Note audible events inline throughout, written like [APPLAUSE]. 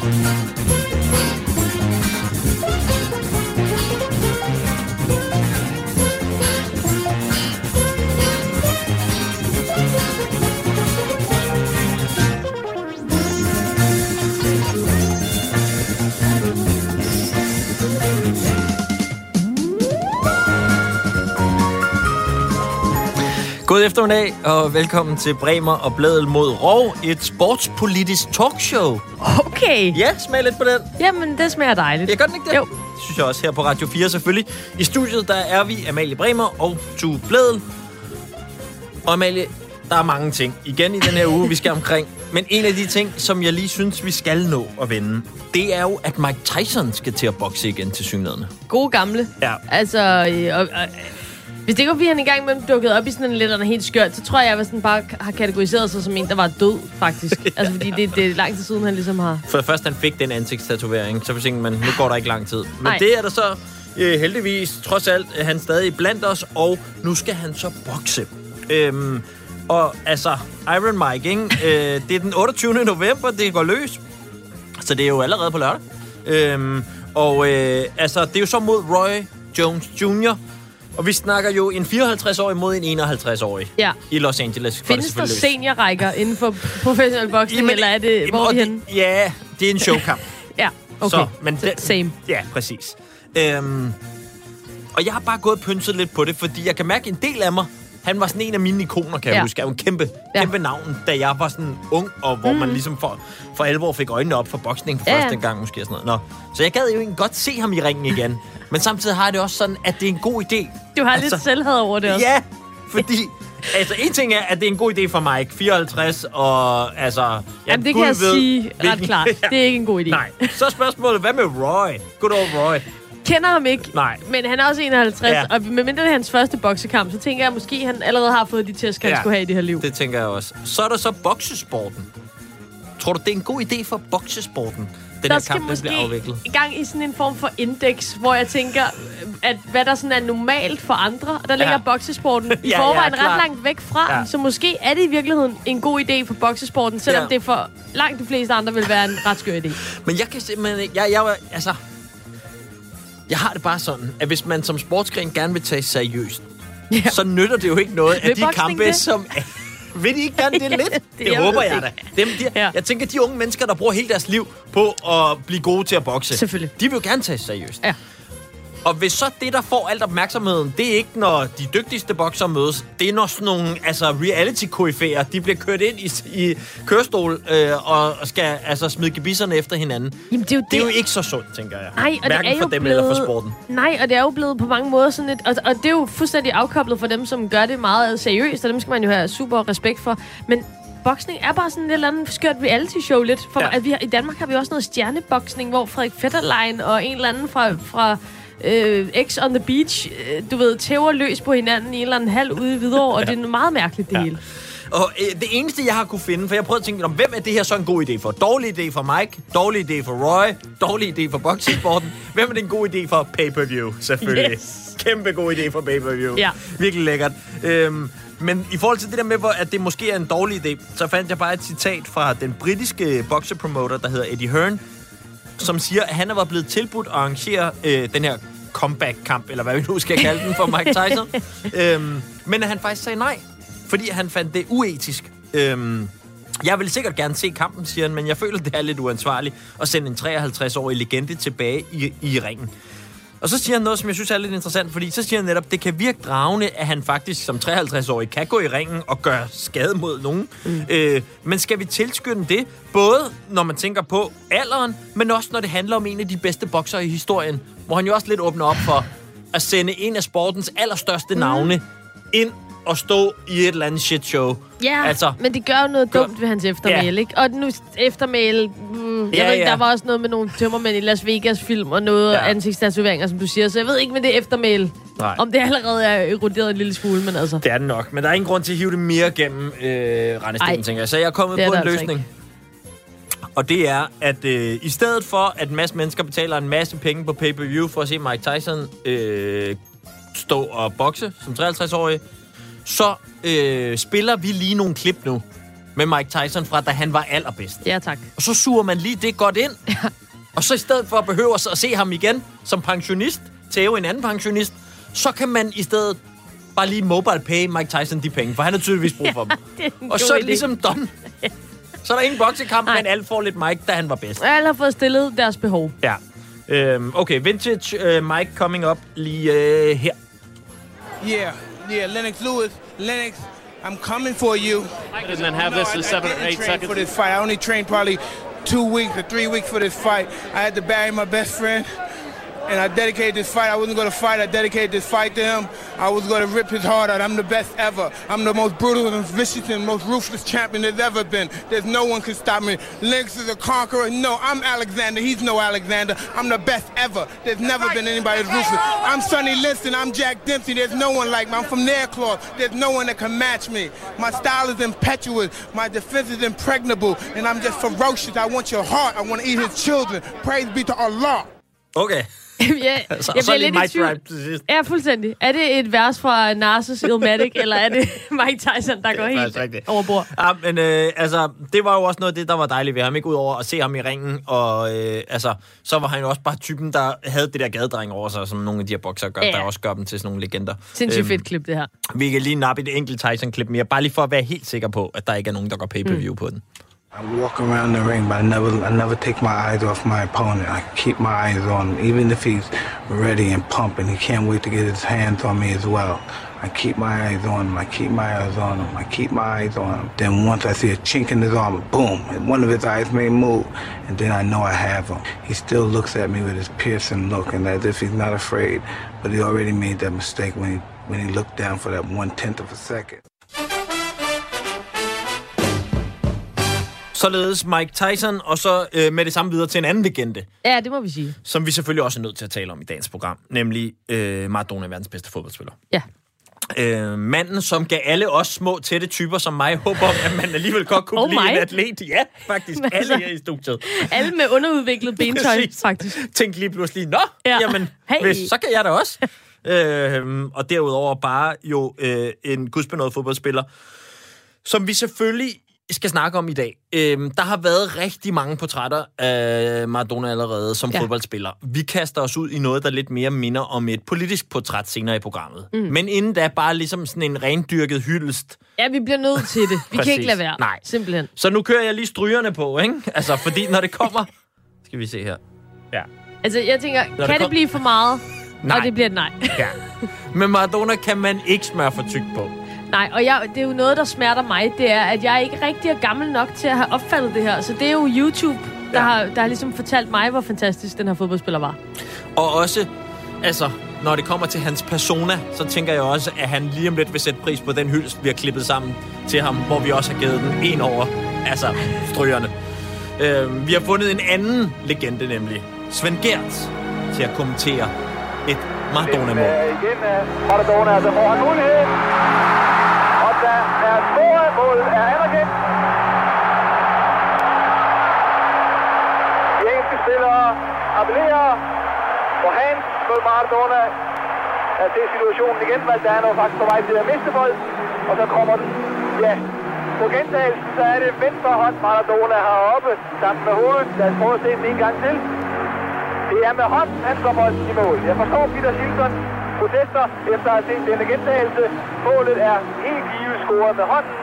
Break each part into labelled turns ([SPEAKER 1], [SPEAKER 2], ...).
[SPEAKER 1] Thank you. God eftermiddag, og velkommen til Bremer og Bladel mod Rov, et sportspolitisk talkshow.
[SPEAKER 2] Okay.
[SPEAKER 1] Ja, smag lidt på den.
[SPEAKER 2] Jamen, det smager dejligt.
[SPEAKER 1] Jeg gør den ikke det?
[SPEAKER 2] Jo.
[SPEAKER 1] Det synes jeg også her på Radio 4 selvfølgelig. I studiet, der er vi Amalie Bremer og Tue Bladel. Og Amalie, der er mange ting igen i den her uge, vi skal omkring. Men en af de ting, som jeg lige synes, vi skal nå at vende, det er jo, at Mike Tyson skal til at bokse igen til synligheden.
[SPEAKER 2] Gode gamle.
[SPEAKER 1] Ja.
[SPEAKER 2] Altså, øh, og, og, hvis det ikke var, fordi han engang imellem dukkede op i sådan en lidt helt skørt, så tror jeg, at jeg sådan bare har kategoriseret sig som en, der var død, faktisk. [LAUGHS] altså, fordi det, det er lang tid siden, han ligesom har...
[SPEAKER 1] For først han fik den ansigtstatovering, så tænkte man, nu går der ikke lang tid. Men
[SPEAKER 2] Nej.
[SPEAKER 1] det er der så øh, heldigvis, trods alt, han stadig blandt os, og nu skal han så bokse. Øhm, og altså, Iron Mike, ikke? Øh, det er den 28. november, det går løs. Så det er jo allerede på lørdag. Øhm, og øh, altså, det er jo så mod Roy Jones Jr., og vi snakker jo en 54-årig mod en 51-årig
[SPEAKER 2] Ja.
[SPEAKER 1] i Los Angeles.
[SPEAKER 2] Findes der seniorrækker inden for professionel boksning,
[SPEAKER 1] Jamen,
[SPEAKER 2] eller er det...
[SPEAKER 1] jamen,
[SPEAKER 2] Hvor er vi henne?
[SPEAKER 1] Ja, det er en showkamp. [LAUGHS]
[SPEAKER 2] Ja, okay.
[SPEAKER 1] Så, men den-
[SPEAKER 2] Same.
[SPEAKER 1] Ja, præcis. Øhm, og jeg har bare gået og pynset lidt på det, fordi jeg kan mærke en del af mig, han var sådan en af mine ikoner, kan jeg
[SPEAKER 2] Ja.
[SPEAKER 1] huske. Han var en kæmpe,
[SPEAKER 2] Ja.
[SPEAKER 1] kæmpe navn, da jeg var sådan ung, og hvor mm. man ligesom for, for alvor fik øjnene op for boksning for
[SPEAKER 2] Ja,
[SPEAKER 1] første gang måske. Og sådan noget. Nå. Så jeg gad jo egentlig godt se ham i ringen igen. [LAUGHS] Men samtidig har jeg det også sådan, at det er en god idé.
[SPEAKER 2] Du har
[SPEAKER 1] Altså,
[SPEAKER 2] lidt selvhed over det også.
[SPEAKER 1] Ja, fordi... [LAUGHS] Altså, en ting er, at det er en god idé for Mike, 54, og altså... Ja,
[SPEAKER 2] Jamen, det
[SPEAKER 1] Gud
[SPEAKER 2] kan jeg
[SPEAKER 1] ved,
[SPEAKER 2] sige ret klart. [LAUGHS] Det er ikke en god idé.
[SPEAKER 1] Nej. Så spørgsmålet, hvad med Roy? Good old Roy.
[SPEAKER 2] Kender ham ikke,
[SPEAKER 1] Nej.
[SPEAKER 2] men han er også 51,
[SPEAKER 1] Ja.
[SPEAKER 2] og medmindre det er hans første boksekamp, så tænker jeg, at måske han allerede har fået de tæsk, han
[SPEAKER 1] Ja.
[SPEAKER 2] skulle have i det her liv.
[SPEAKER 1] Det tænker jeg også. Så er der så boksesporten. Tror du, det er en god idé for boksesporten, den
[SPEAKER 2] der
[SPEAKER 1] her
[SPEAKER 2] skal
[SPEAKER 1] kamp den
[SPEAKER 2] måske
[SPEAKER 1] bliver afviklet?
[SPEAKER 2] i gang i sådan en form for indeks, hvor jeg tænker, at hvad der sådan er normalt for andre, og der ligger boksesporten [LAUGHS] i
[SPEAKER 1] Ja, ja,
[SPEAKER 2] forvejen
[SPEAKER 1] klart.
[SPEAKER 2] ret langt væk fra.
[SPEAKER 1] Ja.
[SPEAKER 2] Så måske er det i virkeligheden en god idé for boksesporten, selvom
[SPEAKER 1] Ja.
[SPEAKER 2] det for langt de fleste andre vil være en ret skør idé.
[SPEAKER 1] Men jeg kan simpelthen ikke... Jeg, jeg, var- altså, jeg har det bare sådan, at hvis man som sportsgren gerne vil tage seriøst,
[SPEAKER 2] Ja.
[SPEAKER 1] så nytter det jo ikke noget af
[SPEAKER 2] Vil
[SPEAKER 1] de kampe,
[SPEAKER 2] det?
[SPEAKER 1] som... Vil de ikke gerne det lidt? [LAUGHS] det
[SPEAKER 2] jeg
[SPEAKER 1] håber jeg
[SPEAKER 2] det
[SPEAKER 1] da. Dem, de,
[SPEAKER 2] Ja.
[SPEAKER 1] Jeg tænker, de unge mennesker, der bruger hele deres liv på at blive gode til at bokse,
[SPEAKER 2] Selvfølgelig.
[SPEAKER 1] de vil jo gerne tage seriøst.
[SPEAKER 2] Ja.
[SPEAKER 1] Og hvis så det, der får alt opmærksomheden, det er ikke, når de dygtigste bokser mødes. Det er, når sådan nogle altså, reality koryfæer de bliver kørt ind i, i kørestol øh, og skal altså, smide gebisserne efter hinanden.
[SPEAKER 2] Jamen, det er jo
[SPEAKER 1] Det er jo
[SPEAKER 2] det.
[SPEAKER 1] ikke så sundt, tænker jeg.
[SPEAKER 2] Nej, og
[SPEAKER 1] Hverken
[SPEAKER 2] det er
[SPEAKER 1] for
[SPEAKER 2] jo
[SPEAKER 1] dem
[SPEAKER 2] blevet,
[SPEAKER 1] eller for sporten.
[SPEAKER 2] Nej, og det er jo blevet på mange måder sådan et... Og, og det er jo fuldstændig afkoblet for dem, som gør det meget seriøst, og dem skal man jo have super respekt for. Men boksning er bare sådan et eller andet skørt reality-show lidt. For
[SPEAKER 1] Ja.
[SPEAKER 2] at vi I Danmark har vi også noget stjerneboksning, hvor Frederik Fetterlein og en eller anden fra... fra øh, X on the beach, øh, du ved, tæver løs på hinanden i en eller anden halv ude i Hvidovre, og [LAUGHS] det er meget mærkeligt, det
[SPEAKER 1] Ja.
[SPEAKER 2] hele.
[SPEAKER 1] Og øh, det eneste, jeg har kunne finde, for jeg prøvede at tænke, om hvem er det her så en god idé for? Dårlig idé for Mike, dårlig idé for Roy, dårlig idé for boksesporten. hvem er det en god idé for? Pay-per-view, selvfølgelig.
[SPEAKER 2] Yes.
[SPEAKER 1] Kæmpe god idé for pay-per-view.
[SPEAKER 2] Ja.
[SPEAKER 1] Virkelig lækkert. Øhm, men i forhold til det der med, hvor, at det måske er en dårlig idé, så fandt jeg bare et citat fra den britiske boksepromoter, der hedder Eddie Hearn, som siger, at han var blevet tilbudt at arrangere øh, den her comeback-kamp, eller hvad vi nu skal kalde den for Mike [LAUGHS] Tyson. øhm, men at han faktisk sagde nej, fordi han fandt det uetisk. Øhm, jeg vil sikkert gerne se kampen, siger han, men jeg føler, det er lidt uansvarligt at sende en 53-årig legende tilbage i, i ringen. Og så siger han noget, som jeg synes er lidt interessant, fordi så siger han netop, det kan virke dragende, at han faktisk som 53-årig kan gå i ringen og gøre skade mod nogen. Mm. Øh, men skal vi tilskynde det, både når man tænker på alderen, men også når det handler om en af de bedste bokser i historien, hvor han jo også lidt åbner op for at sende en af sportens allerstørste mm. navne ind og stå i et eller andet shit show.
[SPEAKER 2] Ja,
[SPEAKER 1] Altså,
[SPEAKER 2] men det gør jo noget
[SPEAKER 1] gør-
[SPEAKER 2] dumt ved hans eftermæle,
[SPEAKER 1] Ja.
[SPEAKER 2] ikke? Og nu eftermæle... Mm, jeg
[SPEAKER 1] Ja,
[SPEAKER 2] ved ikke,
[SPEAKER 1] ja.
[SPEAKER 2] der var også noget med nogle tømmermænd i Las Vegas-film og noget
[SPEAKER 1] Ja.
[SPEAKER 2] ansigtstatoveringer, som du siger. Så jeg ved ikke med det eftermæle,
[SPEAKER 1] Nej.
[SPEAKER 2] om det allerede er eroderet en lille smule, men altså...
[SPEAKER 1] Det er det nok, men der er ingen grund til at hive det mere gennem øh, rendestenen, tænker jeg. Så jeg er kommet
[SPEAKER 2] det er
[SPEAKER 1] på en
[SPEAKER 2] altså
[SPEAKER 1] løsning. Og det er, at øh, i stedet for, at en masse mennesker betaler en masse penge på pay-per-view for at se Mike Tyson øh, stå og bokse som 53-årig, så øh, spiller vi lige nogle klip nu med Mike Tyson fra, da han var allerbedst.
[SPEAKER 2] Ja, tak.
[SPEAKER 1] Og så suger man lige det godt ind. Og så i stedet for at behøve at se ham igen som pensionist, Theo en anden pensionist, så kan man i stedet bare lige mobile pay Mike Tyson de penge, for han har tydeligvis brug for dem. [LAUGHS]
[SPEAKER 2] det er en
[SPEAKER 1] Og
[SPEAKER 2] god
[SPEAKER 1] så er det ligesom done. [LAUGHS] Så er der ingen boksekamp,
[SPEAKER 2] Nej.
[SPEAKER 1] men alle får lidt Mike, da han var bedst.
[SPEAKER 2] Alle har fået stillet deres behov.
[SPEAKER 1] Ja. Øhm, okay, vintage uh, Mike coming up lige uh, her.
[SPEAKER 3] Yeah, yeah, Lennox Lewis. Lennox, I'm coming for you.
[SPEAKER 4] And then have
[SPEAKER 3] No,
[SPEAKER 4] this
[SPEAKER 3] I-
[SPEAKER 4] in
[SPEAKER 3] I
[SPEAKER 4] seven or
[SPEAKER 3] didn't
[SPEAKER 4] eight seconds.
[SPEAKER 3] for this fight. I only trained probably two weeks or three weeks for this fight. I had to bury my best friend, and I dedicated this fight. I wasn't going to fight. I dedicated this fight to him. I was going to rip his heart out. I'm the best ever. I'm the most brutal and vicious and most ruthless champion there's ever been. There's no one can stop me. Lennox is a conqueror. No, I'm Alexander. He's no Alexander. I'm the best ever. There's never been anybody as ruthless. I'm Sonny Liston. I'm Jack Dempsey. There's no one like me. I'm from Nairclaw. There's no one that can match me. My style is impetuous. My defense is impregnable. And I'm just ferocious. I want your heart. I want to eat his children. Praise be to Allah.
[SPEAKER 1] Okay.
[SPEAKER 2] Ja, [LAUGHS]
[SPEAKER 1] Så,
[SPEAKER 2] jeg
[SPEAKER 1] så
[SPEAKER 2] lidt i
[SPEAKER 1] Mike
[SPEAKER 2] tvivl.
[SPEAKER 1] Drive til sidst.
[SPEAKER 2] Ja, fuldstændig. Er det et vers fra Narses Illmatic, [LAUGHS] eller er det Mike Tyson, der går helt
[SPEAKER 1] rigtigt.
[SPEAKER 2] over bord?
[SPEAKER 1] Ja, men øh, altså, det var jo også noget af det, der var dejligt ved ham, ikke? Udover at se ham i ringen, og øh, altså, så var han jo også bare typen, der havde det der gadedreng over sig, som nogle af de her bokser gør,
[SPEAKER 2] Ja.
[SPEAKER 1] der også gør dem til sådan nogle legender.
[SPEAKER 2] Sindssygt
[SPEAKER 1] Øhm,
[SPEAKER 2] fedt klip, det her.
[SPEAKER 1] Vi kan lige nappe et enkelt Tyson-klip mere, bare lige for at være helt sikker på, at der ikke er nogen, der går pay-per-view mm. på den.
[SPEAKER 3] I walk around the ring, but I never, I never take my eyes off my opponent. I keep my eyes on him, even if he's ready and pumping. He can't wait to get his hands on me as well. I keep my eyes on him. I keep my eyes on him. I keep my eyes on him. Then once I see a chink in his armor, boom, one of his eyes may move, and then I know I have him. He still looks at me with his piercing look, and as if he's not afraid, but he already made that mistake when he when he looked down for that one tenth of a second.
[SPEAKER 1] Således Mike Tyson, og så øh, med det samme videre til en anden legende,
[SPEAKER 2] Ja, det må vi sige.
[SPEAKER 1] som vi selvfølgelig også er nødt til at tale om i dagens program, nemlig øh, Maradona, verdens bedste fodboldspiller.
[SPEAKER 2] Ja.
[SPEAKER 1] Øh, manden, som gav alle os små, tætte typer som mig håb om, at man alligevel godt kunne
[SPEAKER 2] Og
[SPEAKER 1] blive en atlet. Ja, faktisk.
[SPEAKER 2] Men
[SPEAKER 1] Alle
[SPEAKER 2] altså-
[SPEAKER 1] her i studiet.
[SPEAKER 2] Alle med underudviklet [LAUGHS] bentøj,
[SPEAKER 1] Præcis.
[SPEAKER 2] faktisk.
[SPEAKER 1] Tænk lige pludselig, nå, ja.
[SPEAKER 2] Ja.
[SPEAKER 1] jamen,
[SPEAKER 2] Hey.
[SPEAKER 1] hvis, så kan jeg da også. [LAUGHS] øhm, og derudover bare jo øh, en gudsbenået fodboldspiller, som vi selvfølgelig skal snakke om i dag. Øhm, der har været rigtig mange portrætter af Maradona allerede som ja. Fodboldspiller. Vi kaster os ud i noget, der lidt mere minder om et politisk portræt senere i programmet. Mm. Men inden da bare ligesom sådan en rendyrket hyldest.
[SPEAKER 2] Ja, vi bliver nødt til det. Vi kan ikke lade være.
[SPEAKER 1] Nej.
[SPEAKER 2] Simpelthen.
[SPEAKER 1] Så nu kører jeg lige strygerne på, ikke? Altså, fordi når det kommer... [LAUGHS] Skal vi se her. Ja.
[SPEAKER 2] Altså, jeg tænker,
[SPEAKER 1] det
[SPEAKER 2] kan det
[SPEAKER 1] kom-
[SPEAKER 2] blive for meget?
[SPEAKER 1] Nej.
[SPEAKER 2] Og det bliver et nej.
[SPEAKER 1] Ja. [LAUGHS] Men Maradona kan man ikke smøre for tykt på.
[SPEAKER 2] Nej, og jeg, det er jo noget, der smerter mig, det er, at jeg ikke rigtig er gammel nok til at have opfattet det her. Så det er jo YouTube, der,
[SPEAKER 1] Ja.
[SPEAKER 2] har, der har ligesom fortalt mig, hvor fantastisk den her fodboldspiller var.
[SPEAKER 1] Og også, altså, når det kommer til hans persona, så tænker jeg også, at han lige om lidt vil sætte pris på den hyldest, vi har klippet sammen til ham, hvor vi også har givet den en over, altså strygerne. Øh, vi har fundet en anden legende, nemlig Svend Gert, til at kommentere et Maradona-mål.
[SPEAKER 5] Øh, igen øh, Maradona, så får han mulighed. Og der er scoret, mål er anerkendt. De engelske spillere appellerer på Hans mod Maradona. Det ser situationen igen, Valdano er faktisk på vej til at miste bolden. Og så kommer den, ja, på gentagelsen, så er det venstre hånd, Maradona har oppe sammen med hovedet. Lad os prøve at se den en gang til. Det er med hånden, han slår bolden i mål. Jeg forstår Peter Shilton protester efter at have set denne gentagelse. Målet er helt givet scoret med hånden,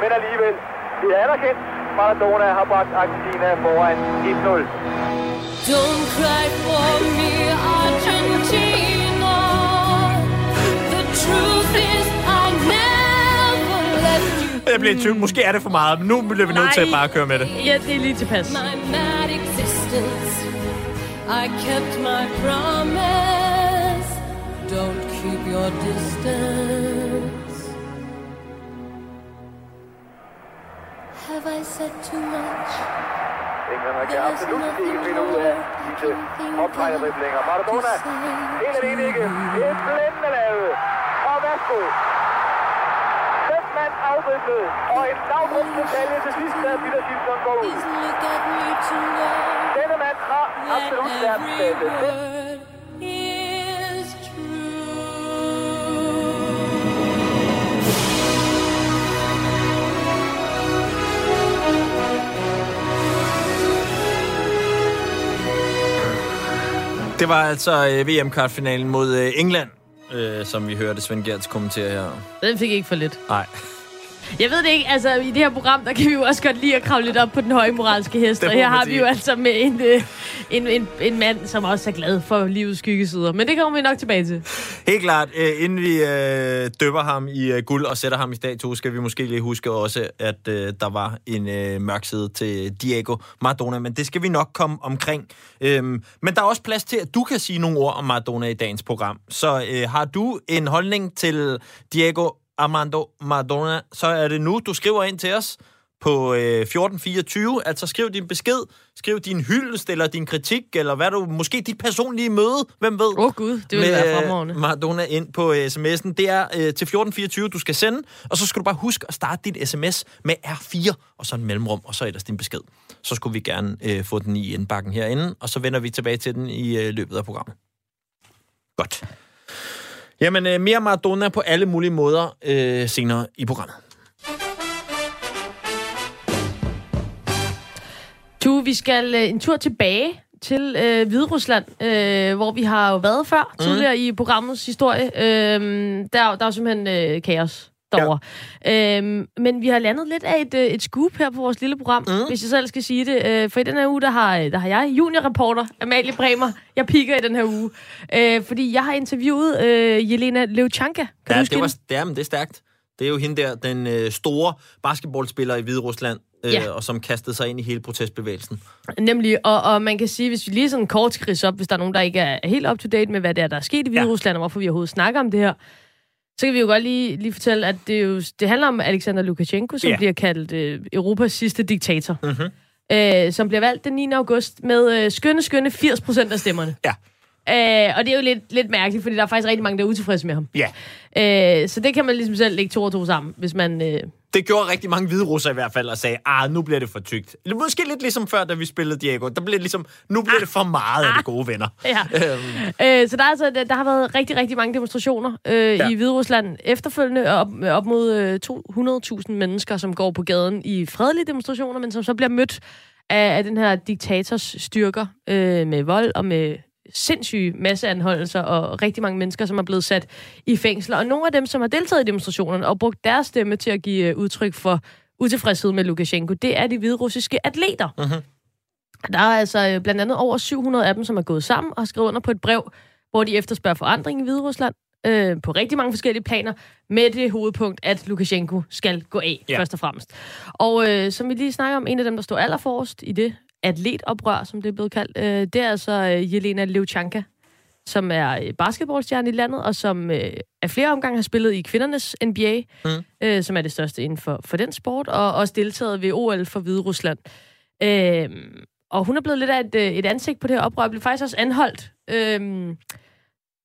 [SPEAKER 5] men alligevel det er anerkendt. Maradona har bragt Argentina foran 1-0.
[SPEAKER 6] Don't cry for me, Argentina. The truth is, I never left you.
[SPEAKER 1] Jeg bliver i tvivl. Måske er det for meget, men nu bliver vi nødt til at bare køre med det.
[SPEAKER 2] Ja, det er lige tilpas.
[SPEAKER 6] My mad existence. I kept my promise. Don't keep your distance. Have I said too much?
[SPEAKER 5] Englænder kan absolut ikke ud af disse optrækkerdriblinger. Maradona, helt alene ikke. Det er blændende lavet. Og værsgo. Hartmann afrykket, og en lavrum detalje til sidst, da Peter Simpson går ud. Denne mand har absolut
[SPEAKER 6] verdensbedste.
[SPEAKER 1] Det var altså øh, VM-kvartfinalen mod øh, England øh, som vi hørte Svend Gertz kommentere her.
[SPEAKER 2] Den fik ikke for lidt.
[SPEAKER 1] Nej.
[SPEAKER 2] Jeg ved det ikke, altså i det her program, der kan vi jo også godt lide at kravle lidt op på den høje moralske hest. Og her har vi jo altså med en, øh, en, en, en mand, som også er glad for livets skyggesider. Men det kommer vi nok tilbage til.
[SPEAKER 1] Helt klart, øh, inden vi øh, døber ham i øh, guld og sætter ham i statue, skal vi måske lige huske også, at øh, der var en øh, mørk side til Diego Maradona, men det skal vi nok komme omkring. Øhm, men der er også plads til, at du kan sige nogle ord om Maradona i dagens program. Så øh, har du en holdning til Diego Armando Maradona, så er det nu, du skriver ind til os på øh, 1424. Altså skriv din besked, skriv din hyldest eller din kritik, eller hvad du, måske dit personlige møde, hvem ved?
[SPEAKER 2] Åh oh, gud, det ville være fremragende.
[SPEAKER 1] Maradona ind på uh, sms'en. Det er uh, til 1424, du skal sende, og så skal du bare huske at starte dit sms med R4, og så en mellemrum, og så ellers din besked. Så skulle vi gerne uh, få den i indbakken herinde, og så vender vi tilbage til den i uh, løbet af programmet. Godt. Jamen, uh, mere Maradona på alle mulige måder uh, senere i programmet.
[SPEAKER 2] Du, vi skal øh, en tur tilbage til øh, Hviderusland, øh, hvor vi har jo været før, mm. tidligere i programmets historie. Øh, der, der er jo simpelthen øh, kaos derovre. Ja. Øh, men vi har landet lidt af et, øh, et scoop her på vores lille program, mm. hvis jeg selv skal sige det. Øh, for i den her uge, der har, der har jeg juniorreporter, Amalie Bremer. Jeg piker i den her uge. Øh, fordi jeg har interviewet øh, Jelena Levchanka. Kan
[SPEAKER 1] ja, det, var, er, men det er stærkt. Det er jo hende der, den øh, store basketballspiller i Hvide Rusland, øh,
[SPEAKER 2] Ja.
[SPEAKER 1] og som kastede sig ind i hele protestbevægelsen.
[SPEAKER 2] Nemlig, og, og man kan sige, hvis vi lige sådan kort skal ridse op, hvis der er nogen, der ikke er helt up-to-date med, hvad det er, der er sket i Hvide
[SPEAKER 1] Ja.
[SPEAKER 2] Rusland, og hvorfor vi overhovedet snakker om det her, så kan vi jo godt lige, lige fortælle, at det, jo, det handler om Alexander Lukashenko, som
[SPEAKER 1] Ja.
[SPEAKER 2] bliver kaldt øh, Europas sidste diktator.
[SPEAKER 1] Mhm.
[SPEAKER 2] Øh, som bliver valgt den 9. august med øh, skønne, skønne 80 procent af stemmerne.
[SPEAKER 1] Ja.
[SPEAKER 2] Øh, og det er jo lidt, lidt mærkeligt, fordi der er faktisk rigtig mange, der er utilfredse med ham.
[SPEAKER 1] Ja.
[SPEAKER 2] Øh, så det kan man ligesom selv lægge to og to sammen, hvis man... Øh,
[SPEAKER 1] Det gjorde rigtig mange hvide russer i hvert fald, og sagde, ah, nu bliver det for tykt. Måske lidt ligesom før, da vi spillede Diego. Der blev det ligesom, nu bliver det for meget af de gode venner. [LAUGHS]
[SPEAKER 2] Ja.
[SPEAKER 1] Øhm,
[SPEAKER 2] Øh, så der, er altså, der, har været rigtig, rigtig mange demonstrationer øh,
[SPEAKER 1] ja.
[SPEAKER 2] i Hvide Rusland efterfølgende. Op, op mod øh, 200.000 mennesker, som går på gaden i fredelige demonstrationer, men som så bliver mødt af, af den her diktators styrker øh, med vold og med sindssyge masseanholdelser og rigtig mange mennesker, som er blevet sat i fængsler. Og nogle af dem, som har deltaget i demonstrationerne og brugt deres stemme til at give øh, udtryk for utilfredshed med Lukashenko, det er de hvide russiske atleter.
[SPEAKER 1] Mhm.
[SPEAKER 2] Der er altså øh, blandt andet over 700 af dem, som er gået sammen og har skrevet under på et brev, hvor de efterspørger forandring i Hvide Rusland øh, på rigtig mange forskellige planer, med det hovedpunkt, at Lukashenko skal gå af,
[SPEAKER 1] ja.
[SPEAKER 2] først og fremmest. Og øh, som vi lige snakker om, en af dem, der står allerforrest i det atletoprør, som det er blevet kaldt, øh, det er altså øh, Jelena Levchanka, som er øh, basketballstjerne i landet, og som øh, af flere omgange har spillet i kvindernes NBA,
[SPEAKER 1] Mm.
[SPEAKER 2] øh, som er det største inden for, for den sport, og også deltaget ved OL for Hvide Rusland. Øh, og hun er blevet lidt af et, øh, et ansigt på det her oprør, og blev faktisk også anholdt. Øh,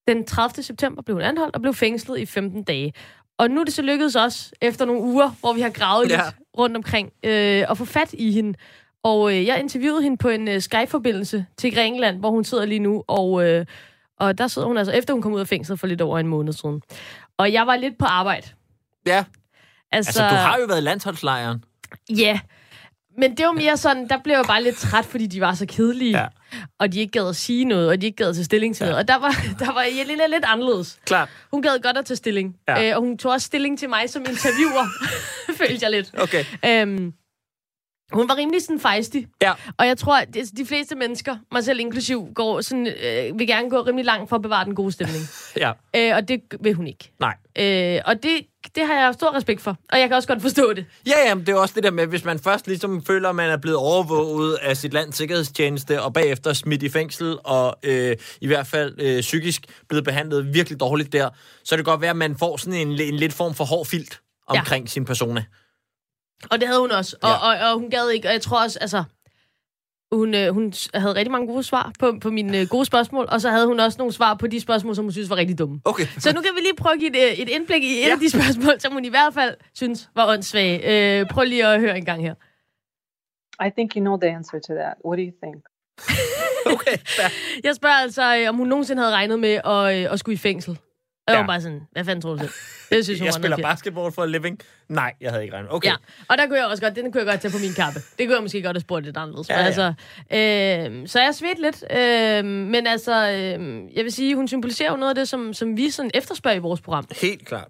[SPEAKER 2] den 30. september blev hun anholdt og blev fængslet i 15 dage. Og nu er det så lykkedes os, efter nogle uger, hvor vi har gravet
[SPEAKER 1] ja.
[SPEAKER 2] lidt rundt omkring, øh, at få fat i hende. Og øh, jeg interviewede hende på en øh, Skype-forbindelse til Grækenland, hvor hun sidder lige nu, og, øh, og der sidder hun altså, efter hun kom ud af fængslet for lidt over en måned siden. Og jeg var lidt på arbejde.
[SPEAKER 1] ja,
[SPEAKER 2] Altså,
[SPEAKER 1] altså du har jo været landsholdslejren.
[SPEAKER 2] Ja, men det var mere sådan, der blev jeg bare lidt træt, fordi de var så kedelige.
[SPEAKER 1] Ja.
[SPEAKER 2] Og de ikke gad at sige noget, og de ikke gad at tage stilling til
[SPEAKER 1] Ja.
[SPEAKER 2] noget. Og der var, [LAUGHS] der var Jelena lidt anderledes.
[SPEAKER 1] Klart.
[SPEAKER 2] Hun gad godt at tage stilling.
[SPEAKER 1] Ja.
[SPEAKER 2] Øh, og hun tog også stilling til mig som interviewer, [LAUGHS] følte jeg lidt.
[SPEAKER 1] Okay.
[SPEAKER 2] Øhm, hun var rimelig sådan fejstig.
[SPEAKER 1] Ja.
[SPEAKER 2] Og jeg tror, at de fleste mennesker, mig selv inklusiv, går sådan, øh, vil gerne gå rimelig langt for at bevare den gode stemning. [LAUGHS]
[SPEAKER 1] Ja.
[SPEAKER 2] øh, og det vil hun ikke.
[SPEAKER 1] Nej.
[SPEAKER 2] Øh, og det, det har jeg stor respekt for. Og jeg kan også godt forstå det.
[SPEAKER 1] Ja, ja, men det er også det der med, hvis man først ligesom føler, at man er blevet overvåget af sit lands sikkerhedstjeneste, og bagefter smidt i fængsel, og øh, i hvert fald øh, psykisk blevet behandlet virkelig dårligt der, så kan det godt være, at man får sådan en, en lidt form for hård filt omkring ja. sin persona.
[SPEAKER 2] Og det havde hun også. Og,
[SPEAKER 1] Ja.
[SPEAKER 2] ja. og, og hun gad ikke. Og jeg tror også, altså... Hun, øh, hun havde rigtig mange gode svar på, på mine øh, gode spørgsmål, og så havde hun også nogle svar på de spørgsmål, som hun synes var rigtig dumme.
[SPEAKER 1] Okay.
[SPEAKER 2] Så nu kan vi lige prøve at give et, øh, et indblik i et
[SPEAKER 1] Ja.
[SPEAKER 2] af de [LAUGHS] spørgsmål, som hun i hvert fald synes var åndssvage. Øh, prøv lige at høre en gang her.
[SPEAKER 4] I think you know the answer to that. What do you think? [LAUGHS]
[SPEAKER 1] okay. [LAUGHS]
[SPEAKER 2] Jeg spørger altså, øh, om hun nogensinde havde regnet med at, øh, at skulle i fængsel. Jeg
[SPEAKER 1] Ja.
[SPEAKER 2] var bare sådan, hvad fanden tror du? [LAUGHS] Det synes hun
[SPEAKER 1] Jeg spiller basketball for a living. Nej, jeg havde ikke regnet. Okay.
[SPEAKER 2] Ja, og der kunne jeg også godt, den kunne jeg godt tage på min kappe. Det kunne jeg måske godt have spurgt lidt anderledes.
[SPEAKER 1] Ja,
[SPEAKER 2] Ja. Altså, øh, så jeg svedt lidt. Øh, men altså, øh, jeg vil sige, hun symboliserer jo noget af det, som, som vi sådan efterspørger i vores program.
[SPEAKER 1] Helt klart.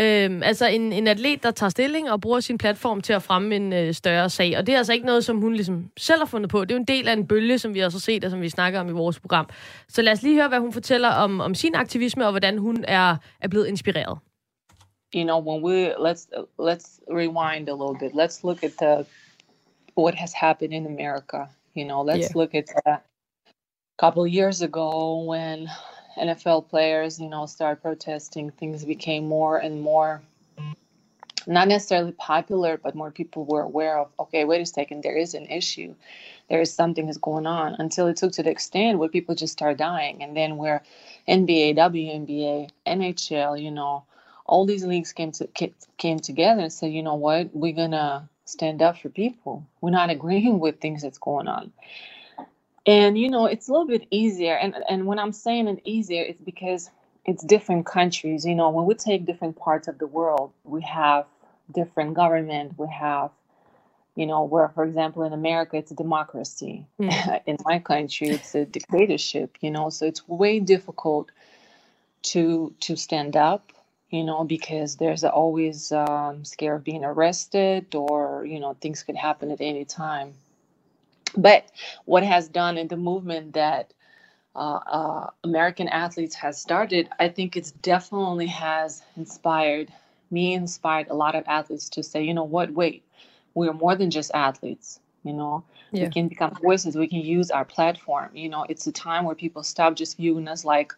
[SPEAKER 2] Øh, altså en, en atlet, der tager stilling og bruger sin platform til at fremme en øh, større sag. Og det er altså ikke noget, som hun ligesom selv har fundet på. Det er jo en del af en bølge, som vi også har set, og som vi snakker om i vores program. Så lad os lige høre, hvad hun fortæller om, om sin aktivisme, og hvordan hun er, er blevet inspireret.
[SPEAKER 4] you know when we let's let's rewind a little bit let's look at the what has happened in america you know let's
[SPEAKER 2] Yeah.
[SPEAKER 4] look at a couple years ago when nfl players you know started protesting things became more and more not necessarily popular but more people were aware of okay wait a second there is an issue there is something that's going on until it took to the extent where people just start dying and then where nba WNBA nhl you know all these leagues came to came together and said, you know what, we're gonna stand up for people. We're not agreeing [LAUGHS] with things that's going on. And you know, it's a little bit easier. And and when I'm saying it easier, it's because it's different countries. You know, when we take different parts of the world, we have different government. We have, you know, where for example in America it's a democracy. [LAUGHS] in my country it's a dictatorship. You know, so it's way difficult to to stand up you know, because there's always um, scare of being arrested or, you know, things could happen at any time. But what has done in the movement that uh, uh, American athletes has started, I think it's definitely has inspired me, inspired a lot of athletes to say, you know what, wait, we're more than just athletes. You know,
[SPEAKER 2] Yeah.
[SPEAKER 4] we can become voices. We can use our platform. You know, it's a time where people stop just viewing us like,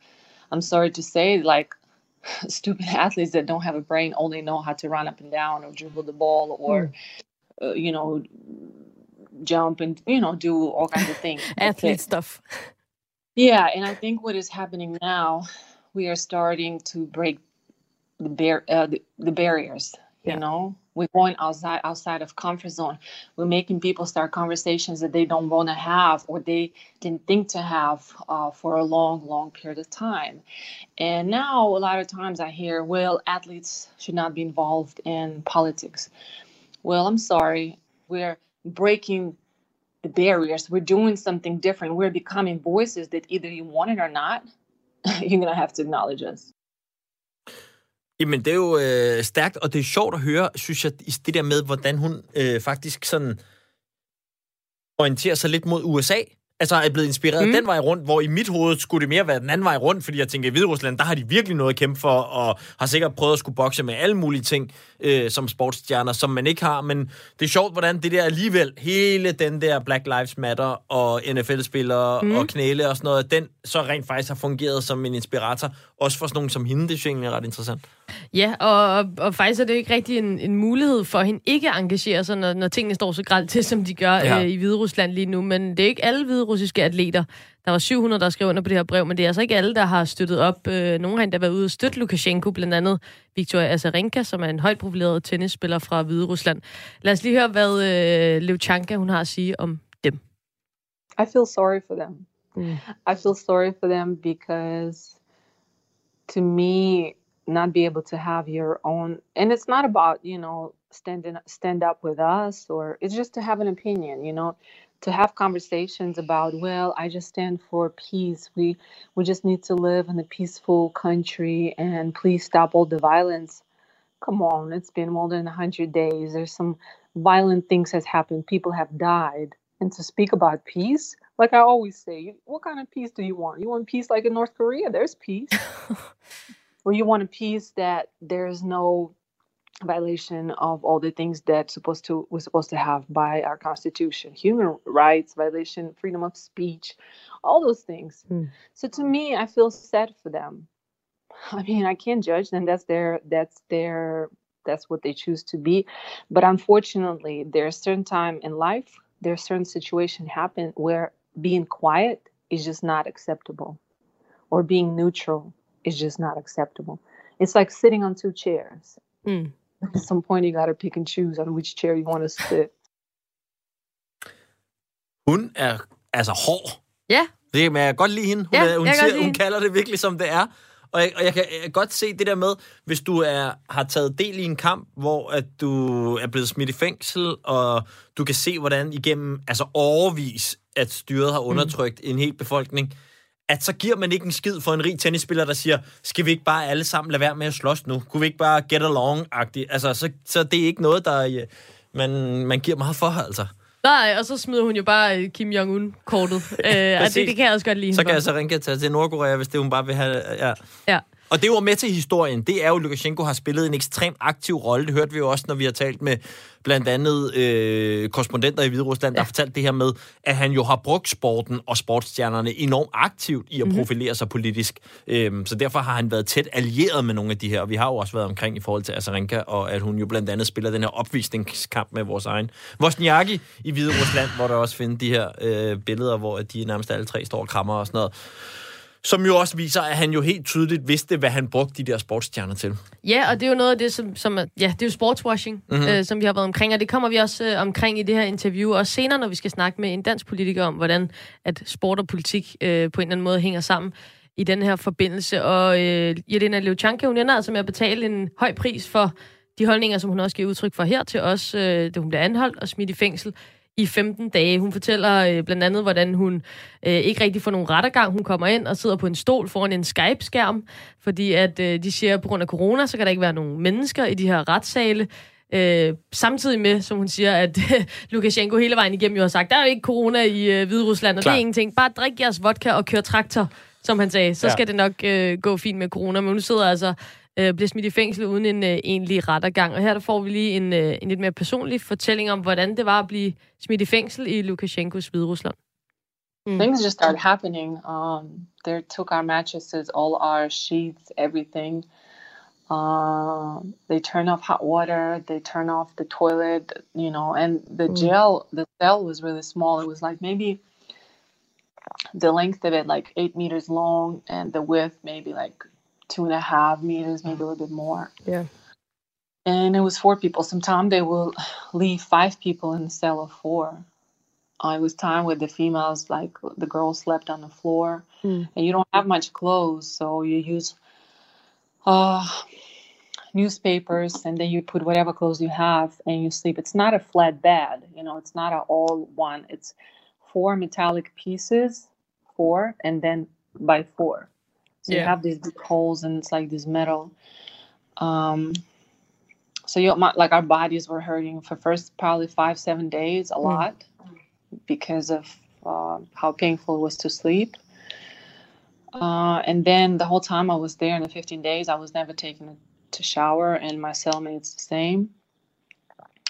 [SPEAKER 4] I'm sorry to say, like [LAUGHS] stupid athletes that don't have a brain only know how to run up and down or dribble the ball or uh, you know jump and you know do all kinds of things. [LAUGHS]
[SPEAKER 2] Athlete stuff.
[SPEAKER 4] yeah and i think what is happening now we are starting to break the bar- uh, the, the barriers you know? We're going outside outside of comfort zone. We're making people start conversations that they don't want to have or they didn't think to have uh, for a long long period of time. And now a lot of times i hear well athletes should not be involved in politics. Well i'm sorry. We're breaking the barriers. We're doing something different. We're becoming voices that either you want it or not [LAUGHS] you're gonna have to acknowledge us.
[SPEAKER 1] Jamen, det er jo øh, stærkt, og det er sjovt at høre, synes jeg, det der med, hvordan hun øh, faktisk sådan orienterer sig lidt mod USA. Altså er blevet inspireret mm. den vej rundt, hvor i mit hoved skulle det mere være den anden vej rundt, fordi jeg tænker, i Hviderusland, der har de virkelig noget at kæmpe for, og har sikkert prøvet at skulle bokse med alle mulige ting øh, som sportsstjerner, som man ikke har. Men det er sjovt, hvordan det der alligevel, hele den der Black Lives Matter og NFL-spillere mm. og knæle og sådan noget, den så rent faktisk har fungeret som en inspirator, også for sådan nogen som hende. Det synes jeg egentlig er ret interessant.
[SPEAKER 2] Ja, og, og, og faktisk er det ikke rigtig en, en mulighed for hende ikke at engagere sig, når, når tingene står så gralt til, som de gør
[SPEAKER 1] Ja.
[SPEAKER 2] øh, i Hvide Rusland lige nu. Men det er ikke alle hviderussiske atleter. Der var 700, der skrev under på det her brev, men det er altså ikke alle, der har støttet op. Øh, nogle har endda været ude og støtte Lukashenko, blandt andet Victoria Azarenka, som er en højt profileret tennisspiller fra Hvide Rusland. Lad os lige høre, hvad øh, Levchanka hun har at sige om dem.
[SPEAKER 4] I feel sorry for them.
[SPEAKER 2] Mm.
[SPEAKER 4] I feel sorry for them because to me, not be able to have your own, and it's not about, you know, standing, stand up with us or it's just to have an opinion, you know, to have conversations about, well, I just stand for peace. We, we just need to live in a peaceful country and please stop all the violence. Come on, it's been more than 100 days. There's some violent things has happened. People have died. And to speak about peace, like I always say, what kind of peace do you want? You want peace like in North Korea? There's peace. [LAUGHS] or you want a peace that there's no violation of all the things that supposed to we're supposed to have by our constitution. Human rights violation freedom of speech all those things.
[SPEAKER 2] Hmm.
[SPEAKER 4] so to me i feel sad for them. I mean i can't judge them. That's their that's their that's what they choose to be. But unfortunately there's certain time in life there's certain situation happen where being quiet is just not acceptable. Or being neutral is just not acceptable. It's like sitting on two chairs.
[SPEAKER 2] Mm.
[SPEAKER 4] At some point you got to pick and choose on which chair you want to sit
[SPEAKER 1] Hun er altså hård.
[SPEAKER 2] Ja,
[SPEAKER 1] Det, men jeg kan godt lide hende. Hun,
[SPEAKER 2] Ja,
[SPEAKER 1] er, hun, siger,
[SPEAKER 2] godt lide
[SPEAKER 1] hun
[SPEAKER 2] hende.
[SPEAKER 1] kalder det virkelig, som det er. Og jeg, og jeg, kan, jeg godt se det der med, hvis du er, har taget del i en kamp, hvor at du er blevet smidt i fængsel, og du kan se, hvordan igennem altså overvis, at styret har undertrykt mm. en hel befolkning, at så giver man ikke en skid for en rig tennisspiller, der siger, skal vi ikke bare alle sammen lade være med at slås nu? Kunne vi ikke bare get along-agtigt? Altså, så, så det er ikke noget, der øh, man, man giver meget for, altså.
[SPEAKER 2] Nej, og så smider hun jo bare øh, Kim Jong-un-kortet. øh, [LAUGHS] det, det kan jeg også godt lide.
[SPEAKER 1] Så kan jeg så ringe til Nordkorea, hvis det hun bare vil have... Ja.
[SPEAKER 2] Ja.
[SPEAKER 1] Og det var med til historien. Det er jo, at Lukashenko har spillet en ekstremt aktiv rolle. Det hørte vi jo også, når vi har talt med blandt andet øh, korrespondenter i Hvide Rusland, der ja. har fortalt det her med, at han jo har brugt sporten og sportsstjernerne enormt aktivt i at mm-hmm. profilere sig politisk. Øhm, så derfor har han været tæt allieret med nogle af de her, og vi har jo også været omkring i forhold til Azarenka, og at hun jo blandt andet spiller den her opvisningskamp med vores egen Vosniaki i Hvide Rusland, hvor der også findes de her øh, billeder, hvor de nærmest alle tre står og krammer og sådan noget som jo også viser, at han jo helt tydeligt vidste, hvad han brugte de der sportsstjerner til.
[SPEAKER 2] Ja, og det er jo noget af det, som, som ja, det er jo sportswashing, mm-hmm. øh, som vi har været omkring, og det kommer vi også øh, omkring i det her interview, og senere, når vi skal snakke med en dansk politiker om, hvordan at sport og politik øh, på en eller anden måde hænger sammen i den her forbindelse. Og øh, Jelena Leuchanka, hun ender altså med at betale en høj pris for de holdninger, som hun også giver udtryk for her til os, øh, da hun bliver anholdt og smidt i fængsel i 15 dage. Hun fortæller øh, blandt andet, hvordan hun øh, ikke rigtig får nogen rettergang. Hun kommer ind og sidder på en stol foran en Skype-skærm, fordi at øh, de siger, at på grund af corona, så kan der ikke være nogen mennesker i de her retssale. Øh, samtidig med, som hun siger, at [LAUGHS] øh, Lukashenko hele vejen igennem jo har sagt, der er jo ikke corona i øh, Hvide Rusland, og Klar. det er ingenting. Bare drik jeres vodka og kør traktor, som han sagde. Så ja. skal det nok øh, gå fint med corona. Men hun sidder altså øh, bliver smidt i fængsel uden en øh, egentlig rettergang. Og her der får vi lige en, øh, en lidt mere personlig fortælling om, hvordan det var at blive smidt i fængsel i Lukashenkos Hviderusland.
[SPEAKER 4] Mm. Things just started happening. Um, they took our mattresses, all our sheets, everything. Uh, they turn off hot water. They turn off the toilet. You know, and the mm. jail, the cell was really small. It was like maybe the length of it, like eight meters long, and the width maybe like two and a half meters, maybe a little bit more.
[SPEAKER 2] Yeah.
[SPEAKER 4] And it was four people. Sometimes they will leave five people in the cell of four. Uh, it was time with the females, like the girls slept on the floor, mm. and you don't have much clothes, so you use uh, newspapers, and then you put whatever clothes you have, and you sleep. It's not a flat bed, you know. It's not a all one. It's four metallic pieces, four, and then by four. So yeah. you have these big holes and it's like this metal. Um, so you my, like our bodies were hurting for first probably five seven days a mm. lot because of uh, how painful it was to sleep. Uh, and then the whole time I was there in the 15 days, I was never taken to shower, and my cellmates the same.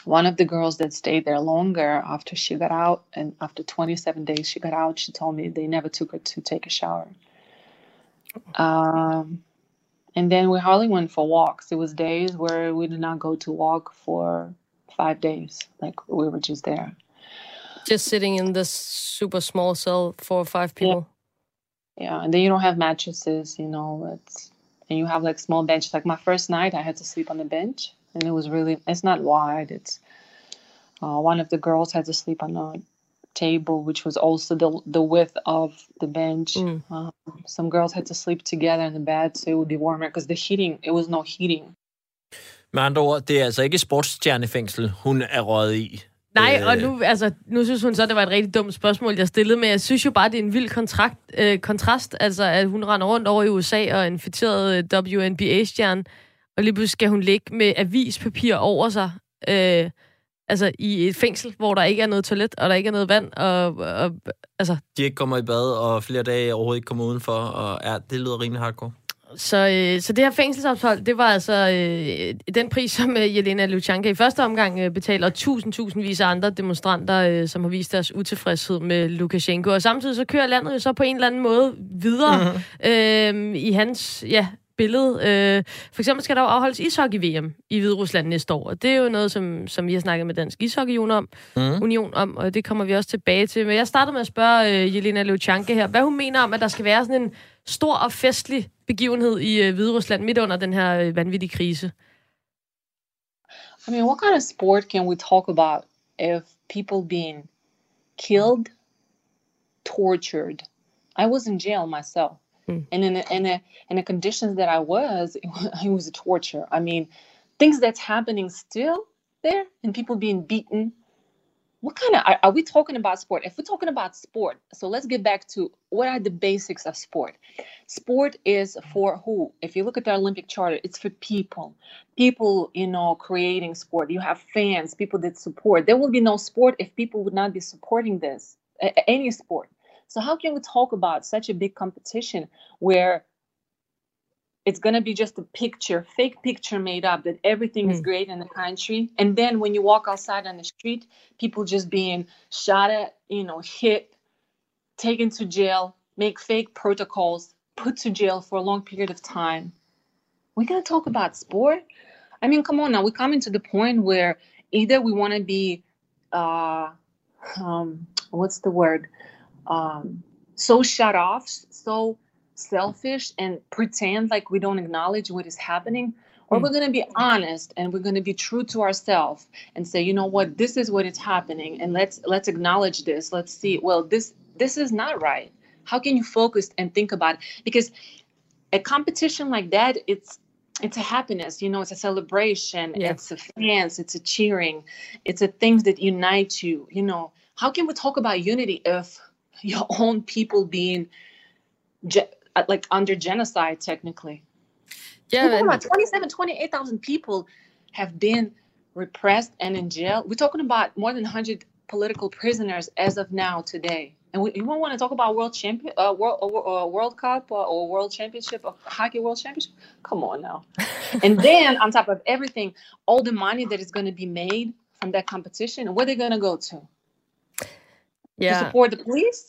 [SPEAKER 4] One of the girls that stayed there longer after she got out, and after 27 days she got out, she told me they never took her to take a shower. Um, and then we hardly went for walks. It was days where we did not go to walk for five days. Like we were just there.
[SPEAKER 2] Just sitting in this super small cell for five people.
[SPEAKER 4] Yeah. yeah. And then you don't have mattresses, you know, it's and you have like small benches. Like my first night I had to sleep on the bench and it was really it's not wide. It's uh, one of the girls had to sleep on a table, which was also the, the width of the bench. Mm. Um, some girls had to sleep together in the bed so it would be warmer because the heating, it was no heating.
[SPEAKER 1] Med andre ord, det er altså ikke sportsstjernefængsel, hun er røget i.
[SPEAKER 2] Nej, øh. og nu, altså, nu synes hun så, det var et rigtig dumt spørgsmål, jeg stillede, men jeg synes jo bare, det er en vild kontrakt, øh, kontrast, altså at hun render rundt over i USA og infiteret øh, WNBA-stjerne, og lige pludselig skal hun ligge med avispapir over sig. Øh, altså i et fængsel, hvor der ikke er noget toilet, og der ikke er noget vand, og, og altså...
[SPEAKER 1] De ikke kommer i bad, og flere dage overhovedet ikke kommer udenfor, og ja, det lyder rimelig hardcore.
[SPEAKER 2] Så, øh, så det her fængselsophold, det var altså øh, den pris, som øh, Jelena Luchanka i første omgang øh, betaler tusind, tusindvis af andre demonstranter, øh, som har vist deres utilfredshed med Lukashenko. Og samtidig så kører landet jo så på en eller anden måde videre mm-hmm. øh, i hans ja, billede. Øh, for eksempel skal der jo afholdes ishockey-VM i Hvide Rusland næste år, og det er jo noget, som, som vi har snakket med Dansk Ishockey Union om, mm. Union om, og det kommer vi også tilbage til. Men jeg startede med at spørge øh, Jelena Leuchanke her, hvad hun mener om, at der skal være sådan en stor og festlig begivenhed i øh, Hvide Rusland midt under den her øh, vanvittige krise.
[SPEAKER 4] I mean, what kind of sport can we talk about if people being killed, tortured? I was in jail myself. Mm. And in a, in a, in the conditions that I was, [LAUGHS] it was, a torture. I mean, things that's happening still there and people being beaten. What kind of are, are we talking about sport? If we're talking about sport, so let's get back to what are the basics of sport? Sport is for who? If you look at the Olympic Charter, it's for people. People, you know, creating sport. You have fans, people that support. There will be no sport if people would not be supporting this, any sport. So how can we talk about such a big competition where it's going to be just a picture, fake picture made up that everything is
[SPEAKER 2] Mm.
[SPEAKER 4] great in the country. And then when you walk outside on the street, people just being shot at, you know, hit, taken to jail, make fake protocols, put to jail for a long period of time. We're going to talk about sport? I mean, come on now. We're coming to the point where either we want to be, uh, um, what's the word? Um, so shut off, so selfish, and pretend like we don't acknowledge what is happening, or
[SPEAKER 2] Mm.
[SPEAKER 4] we're going to be honest and we're going to be true to ourselves and say, you know what, this is what is happening, and let's let's acknowledge this. Let's see. Well, this this is not right. How can you focus and think about it? Because a competition like that, it's it's a happiness, you know, it's a celebration,
[SPEAKER 2] Yeah.
[SPEAKER 4] it's a fans, it's a cheering, it's a things that unite you, you know. How can we talk about unity if [LAUGHS] your own people being ge- uh, like under genocide technically?
[SPEAKER 2] Ja,
[SPEAKER 4] We're talking about 27, 28,000 people have been repressed and in jail. We're talking about more than 100 political prisoners as of now today. And we, you won't want to talk about world champion, uh, world, uh, uh, World Cup or, or World Championship, or hockey World Championship. Come on now. [LAUGHS] and then on top of everything, all the money that is going to be made from that competition, where they're going to go? To
[SPEAKER 2] ja.
[SPEAKER 4] support the police?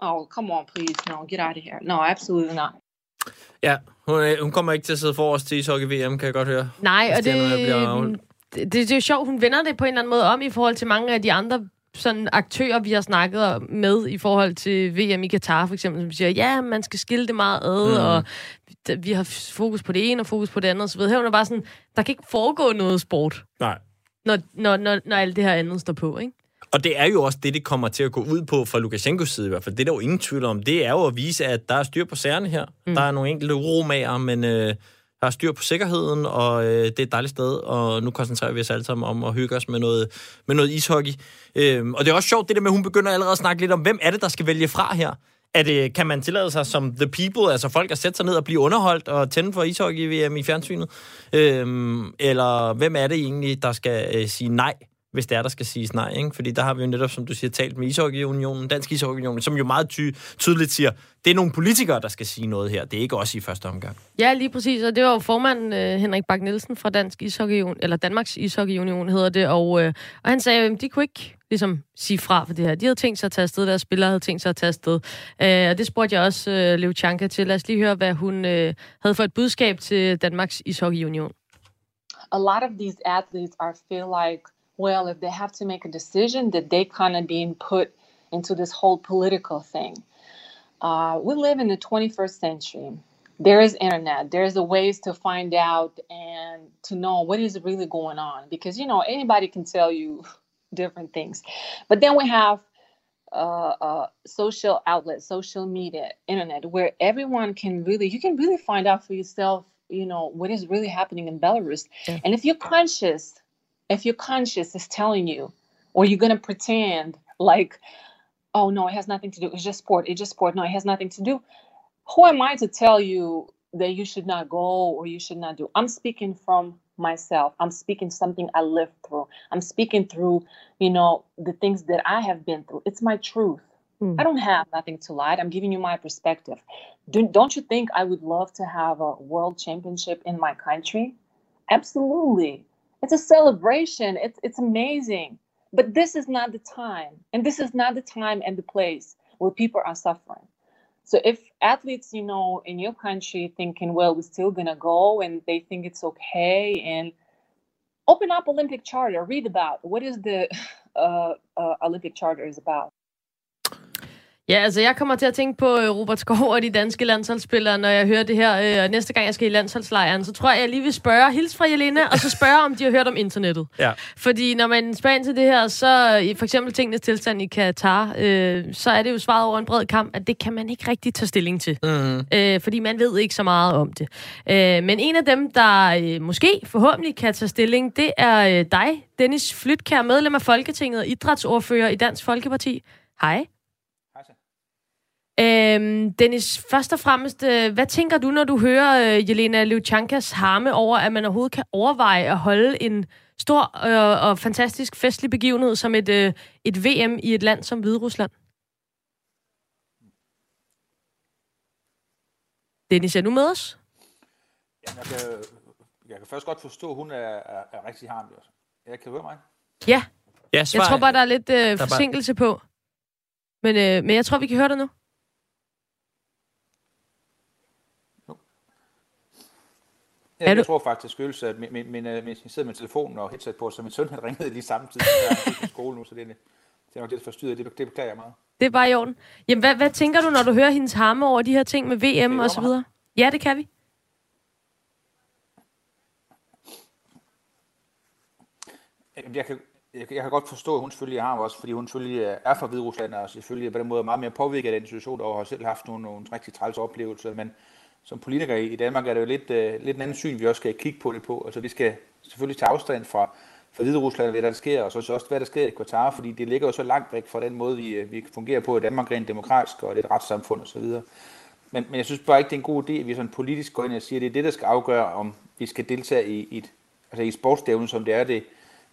[SPEAKER 4] Oh, come on, please. No, get out of here. No, absolutely not.
[SPEAKER 1] Ja, hun, øh, hun kommer ikke til at sidde for os til ishockey-VM, kan jeg godt høre.
[SPEAKER 2] Nej, og
[SPEAKER 1] Hvis det er
[SPEAKER 2] det, det, det, er jo sjovt, hun vender det på en eller anden måde om i forhold til mange af de andre sådan aktører, vi har snakket med i forhold til VM i Katar, for eksempel, som siger, ja, man skal skille det meget ad,
[SPEAKER 1] Mm.
[SPEAKER 2] og vi har fokus på det ene og fokus på det andet osv. Her er hun er bare sådan, der kan ikke foregå noget sport,
[SPEAKER 1] Nej.
[SPEAKER 2] når, når, når, når alt det her andet står på, ikke?
[SPEAKER 1] Og det er jo også det, det kommer til at gå ud på fra Lukashenkos side i hvert fald. Det er der jo ingen tvivl om. Det er jo at vise, at der er styr på sagerne her. Mm. Der er nogle enkelte uromager, men øh, der er styr på sikkerheden, og øh, det er et dejligt sted, og nu koncentrerer vi os alle sammen om at hygge os med noget, med noget ishockey. Øhm, og det er også sjovt, det der med, at hun begynder allerede at snakke lidt om, hvem er det, der skal vælge fra her? Er det, kan man tillade sig som the people, altså folk at sætte sig ned og blive underholdt og tænde for ishockey-VM i fjernsynet? Øhm, eller hvem er det egentlig, der skal øh, sige nej, hvis det er, der skal siges nej? Ikke? Fordi der har vi jo netop, som du siger, talt med Ishockeyunionen, Dansk Ishockeyunion, som jo meget ty- tydeligt siger, det er nogle politikere, der skal sige noget her. Det er ikke os i første omgang.
[SPEAKER 2] Ja, lige præcis. Og det var jo formanden øh, Henrik Bak Nielsen fra Dansk Ishockey eller Danmarks Ishockeyunion hedder det, og, øh, og han sagde, at de kunne ikke ligesom sige fra for det her. De havde tænkt sig at tage afsted, deres spillere havde tænkt sig at tage afsted. Øh, og det spurgte jeg også øh, Leo Chanka til. Lad os lige høre, hvad hun øh, havde for et budskab til Danmarks Ishockeyunion.
[SPEAKER 4] a lot of these athletes are feel like well if they have to make a decision that they kind of being put into this whole political thing uh, we live in the 21st century there is internet there's a ways to find out and to know what is really going on because you know anybody can tell you [LAUGHS] different things but then we have uh, uh, social outlets, social media, internet, where everyone can really, you can really find out for yourself, you know, what is really happening in Belarus.
[SPEAKER 2] Yeah.
[SPEAKER 4] And if you're conscious, if your conscious is telling you, or you're going to pretend like, oh, no, it has nothing to do, it's just sport, it's just sport, no, it has nothing to do. Who am I to tell you that you should not go or you should not do? I'm speaking from myself. I'm speaking something I lived through. I'm speaking through, you know, the things that I have been through. It's my truth.
[SPEAKER 2] Mm.
[SPEAKER 4] I don't have nothing to lie. I'm giving you my perspective. Do, don't you think I would love to have a world championship in my country? Absolutely. It's a celebration. It's it's amazing. But this is not the time. And this is not the time and the place where people are suffering. So if athletes, you know, in your country thinking, well, we're still gonna go and they think it's okay and open up Olympic Charter, read about what is the [LAUGHS] uh, uh, Olympic Charter is about.
[SPEAKER 2] Ja, altså jeg kommer til at tænke på øh, Robert Skov og de danske landsholdsspillere, når jeg hører det her. Øh, næste gang jeg skal i landsholdslejren, så tror jeg, jeg lige vil spørge, hils fra Jelena, og så spørge, om de har hørt om internettet. [LAUGHS]
[SPEAKER 1] Ja.
[SPEAKER 2] Fordi når man spørger ind til det her, så i for eksempel tingenes tilstand i Katar, øh, så er det jo svaret over en bred kamp, at det kan man ikke rigtig tage stilling til.
[SPEAKER 1] Mm.
[SPEAKER 2] øh, fordi man ved ikke så meget om det. Øh, men en af dem, der øh, måske forhåbentlig kan tage stilling, det er øh, dig, Dennis Flytkær, medlem af Folketinget og idrætsordfører i Dansk Folkeparti. Hej. Øhm, Dennis, først og fremmest, øh, hvad tænker du, når du hører øh, Jelena Levchankas harme over, at man overhovedet kan overveje at holde en stor øh, og fantastisk festlig begivenhed som et, øh, et VM i et land som Hviderusland? Dennis, er du med os?
[SPEAKER 7] Jamen, jeg, kan, jeg kan først godt forstå, at hun er, er, er rigtig harm. Altså. Jeg kan høre mig.
[SPEAKER 2] Ja,
[SPEAKER 1] Ja,
[SPEAKER 2] jeg
[SPEAKER 1] svar.
[SPEAKER 2] tror bare, der er lidt øh,
[SPEAKER 1] bare-
[SPEAKER 2] forsinkelse på. Men, øh, men jeg tror, vi kan høre dig nu.
[SPEAKER 7] Ja, jeg
[SPEAKER 2] du-
[SPEAKER 7] tror faktisk skyldes, at min, min, min, øh, min, jeg sidder med telefonen og headset på, så min søn han ringede lige samtidig. Jeg er på skole nu, så det er, det er nok lidt forstyrret. Det, det beklager jeg meget.
[SPEAKER 2] Det er bare i orden. Jamen, hvad, hvad tænker du, når du hører hendes harme over de her ting med VM og så videre? Ja, det kan vi.
[SPEAKER 7] Jeg kan, jeg, jeg kan godt forstå, at hun selvfølgelig har også, fordi hun selvfølgelig øh, er fra Hviderusland, og selvfølgelig på den måde er meget mere påvirket af den situation, og har selv haft nogle, nogle rigtig træls oplevelser, men som politikere i Danmark er det jo lidt, øh, lidt en anden syn, vi også skal kigge på det på. Altså vi skal selvfølgelig tage afstand fra, fra Hviderusland, hvad der sker, og så også hvad der sker i Qatar, fordi det ligger jo så langt væk fra den måde, vi, øh, vi fungerer på i Danmark rent demokratisk, og det er et retssamfund osv. Men, men jeg synes bare ikke, det er en god idé, at vi sådan politisk går ind og siger, at det er det, der skal afgøre, om vi skal deltage i, i et, altså i sportsstævne, som det er det,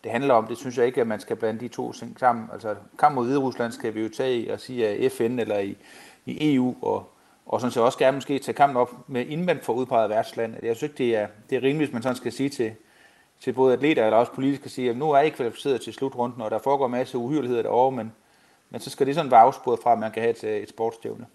[SPEAKER 7] det handler om. Det synes jeg ikke, at man skal blande de to ting sammen. Altså kamp mod Hviderusland skal vi jo tage i og sige at FN eller i, i EU, og, og sådan set også gerne måske tage kampen op med indvendt for udpeget værtsland. Jeg synes ikke, det er, det er rimeligt, hvis man sådan skal sige til, til både atleter eller også politisk at sige, at nu er I kvalificeret til slutrunden, og der foregår en masse uhyreligheder derovre, men, men så skal det sådan være afsporet fra, at man kan have et, et sportsstævne.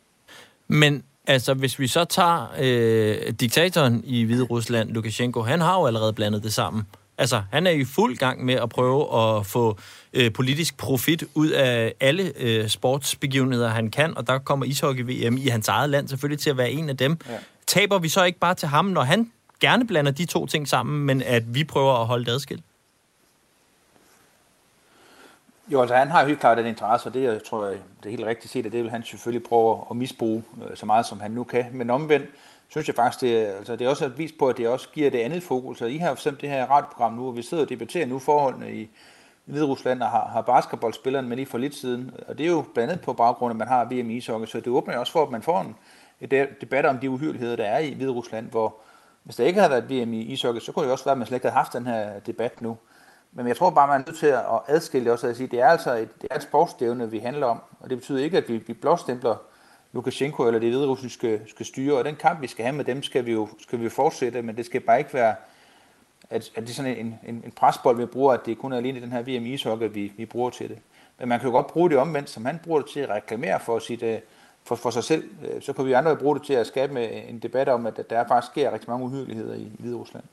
[SPEAKER 1] Men altså, hvis vi så tager øh, diktatoren i Hvide Rusland, Lukashenko, han har jo allerede blandet det sammen. Altså, han er i fuld gang med at prøve at få øh, politisk profit ud af alle øh, sportsbegivenheder, han kan, og der kommer ishockey-VM i hans eget land selvfølgelig til at være en af dem. Ja. Taber vi så ikke bare til ham, når han gerne blander de to ting sammen, men at vi prøver at holde det adskilt?
[SPEAKER 7] Jo, altså han har jo helt klart den interesse, og det jeg tror jeg, det er helt rigtigt set, at det vil han selvfølgelig prøve at misbruge øh, så meget, som han nu kan. Men omvendt synes jeg faktisk, det, er- altså, det er også et vis på, at det også giver det andet fokus. Og I har for det her radioprogram nu, og vi sidder og debatterer nu forholdene i Hvide Rusland og har, har basketballspilleren med lige for lidt siden. Og det er jo blandt andet på baggrund at man har VM i ishockey, så det åbner jo også for, at man får en debat om de uhyreligheder, der er i Hvide Rusland, hvor hvis der ikke havde været VM i ishockey, så kunne det også være, at man slet ikke havde haft den her debat nu. Men jeg tror bare, man er nødt til at adskille det også og sige, at det er altså et, det er et sportsstævne, vi handler om. Og det betyder ikke, at vi, vi blåstempler Lukashenko eller det hviderussiske skal styre. Og den kamp, vi skal have med dem, skal vi jo, skal vi fortsætte, men det skal bare ikke være, at, at det er sådan en, en, en presbold, vi bruger, at det kun er alene den her VM ishockey, vi, vi bruger til det. Men man kan jo godt bruge det omvendt, som han bruger det til at reklamere for, sit, øh, for, for sig selv. Øh, så kan vi andre bruge det til at skabe en debat om, at der faktisk sker rigtig mange uhyggeligheder i, i Hvide Rusland.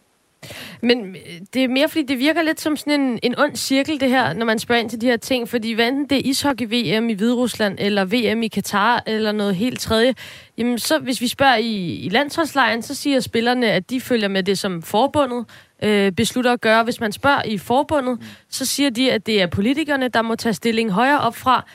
[SPEAKER 2] Men øh, det er mere, fordi det virker lidt som sådan en, en ond cirkel, det her, når man spørger ind til de her ting. Fordi hvad enten det er ishockey-VM i Hviderusland, eller VM i Katar, eller noget helt tredje, jamen så hvis vi spørger i, i landsholdslejren, så siger spillerne, at de følger med det, som forbundet øh, beslutter at gøre. Hvis man spørger i forbundet, så siger de, at det er politikerne, der må tage stilling højere op fra.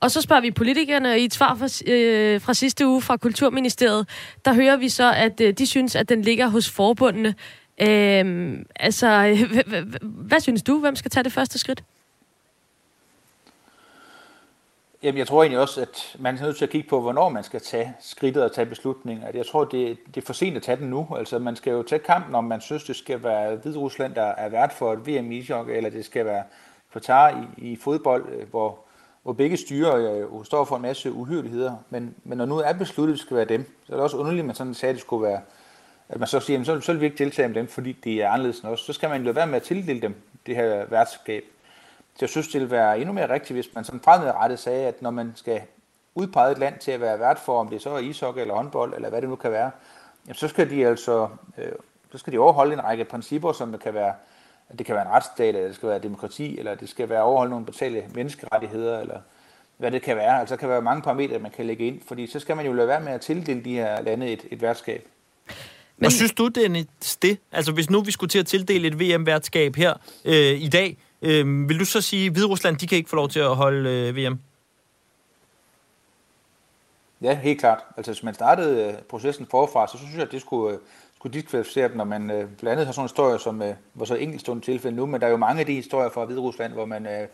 [SPEAKER 2] Og så spørger vi politikerne, og i et svar fra, øh, fra sidste uge fra Kulturministeriet, der hører vi så, at øh, de synes, at den ligger hos forbundene. Øh, altså, [LAUGHS] hvad synes du? Hvem skal tage det første skridt?
[SPEAKER 7] Jamen, jeg tror egentlig også, at man er nødt til at kigge på, hvornår man skal tage skridtet og tage beslutninger. Jeg tror, det, det er for sent at tage den nu. Altså, man skal jo tage kampen, om man synes, det skal være Hvide Rusland, der er vært for et VM i ishockey, eller det skal være Qatar i, i fodbold, øh, hvor, hvor begge styrer øh, jo står for en masse uhyreligheder. Men, men når nu er besluttet, at det skal være dem, så er det også underligt, at man sådan sagde, at det skulle være at man så siger, jamen, så, så vil vi ikke deltage med dem, fordi de er anderledes end os. Så skal man jo være med at tildele dem det her værtskab. Så jeg synes, det ville være endnu mere rigtigt, hvis man sådan fremadrettet sagde, at når man skal udpege et land til at være vært for, om det så er ishockey eller håndbold, eller hvad det nu kan være, jamen, så skal de altså øh, så skal de overholde en række principper, som det kan være, at det kan være en retsstat, eller det skal være demokrati, eller det skal være overholde nogle basale menneskerettigheder, eller hvad det kan være. Altså, der kan være mange parametre, man kan lægge ind, fordi så skal man jo lade være med at tildele de her lande et, et værtskab.
[SPEAKER 1] Men... Hvad synes du, Dennis, det? Altså, hvis nu vi skulle til at tildele et VM-værtskab her øh, i dag, øh, vil du så sige, at Hviderusland, de kan ikke få lov til at holde øh, VM?
[SPEAKER 7] Ja, helt klart. Altså, hvis man startede øh, processen forfra, så synes jeg, at det skulle, øh, skulle diskvalificere dem, når man øh, blandt andet har sådan en historie, som øh, var så enkeltstående tilfælde nu, men der er jo mange af de historier fra Hviderusland, hvor man øh,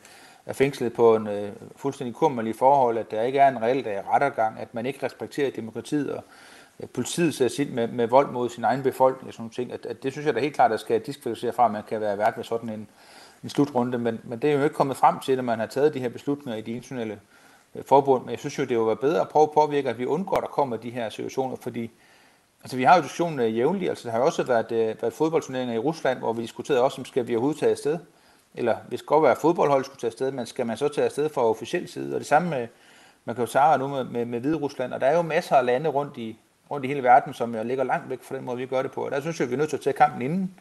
[SPEAKER 7] er fængslet på en øh, fuldstændig kummerlig forhold, at der ikke er en reel rettergang, at man ikke respekterer demokratiet, og øh, politiet ser sit med, med vold mod sin egen befolkning og sådan nogle ting. At, at det synes jeg da helt klart, at skal diskvalificere fra, at man kan være vært ved sådan en, en slutrunde, men, men det er jo ikke kommet frem til, at man har taget de her beslutninger i de internationale øh, forbund, men jeg synes jo, det vil være bedre at prøve at påvirke, at vi undgår, at der kommer de her situationer, fordi altså, vi har jo diskussionen øh, jævnligt, altså der har jo også været, øh, været fodboldturneringer i Rusland, hvor vi diskuterede også, om skal vi overhovedet tage afsted, eller hvis det godt være, at fodboldhold skulle tage afsted, men skal man så tage afsted fra officiel side, og det samme med, med Katar nu med, med, med Hvide Rusland, og der er jo masser af lande rundt i, rundt i hele verden, som jo ligger langt væk fra den måde, vi gør det på. Og der synes jeg, vi er nødt til at tage kampen inden.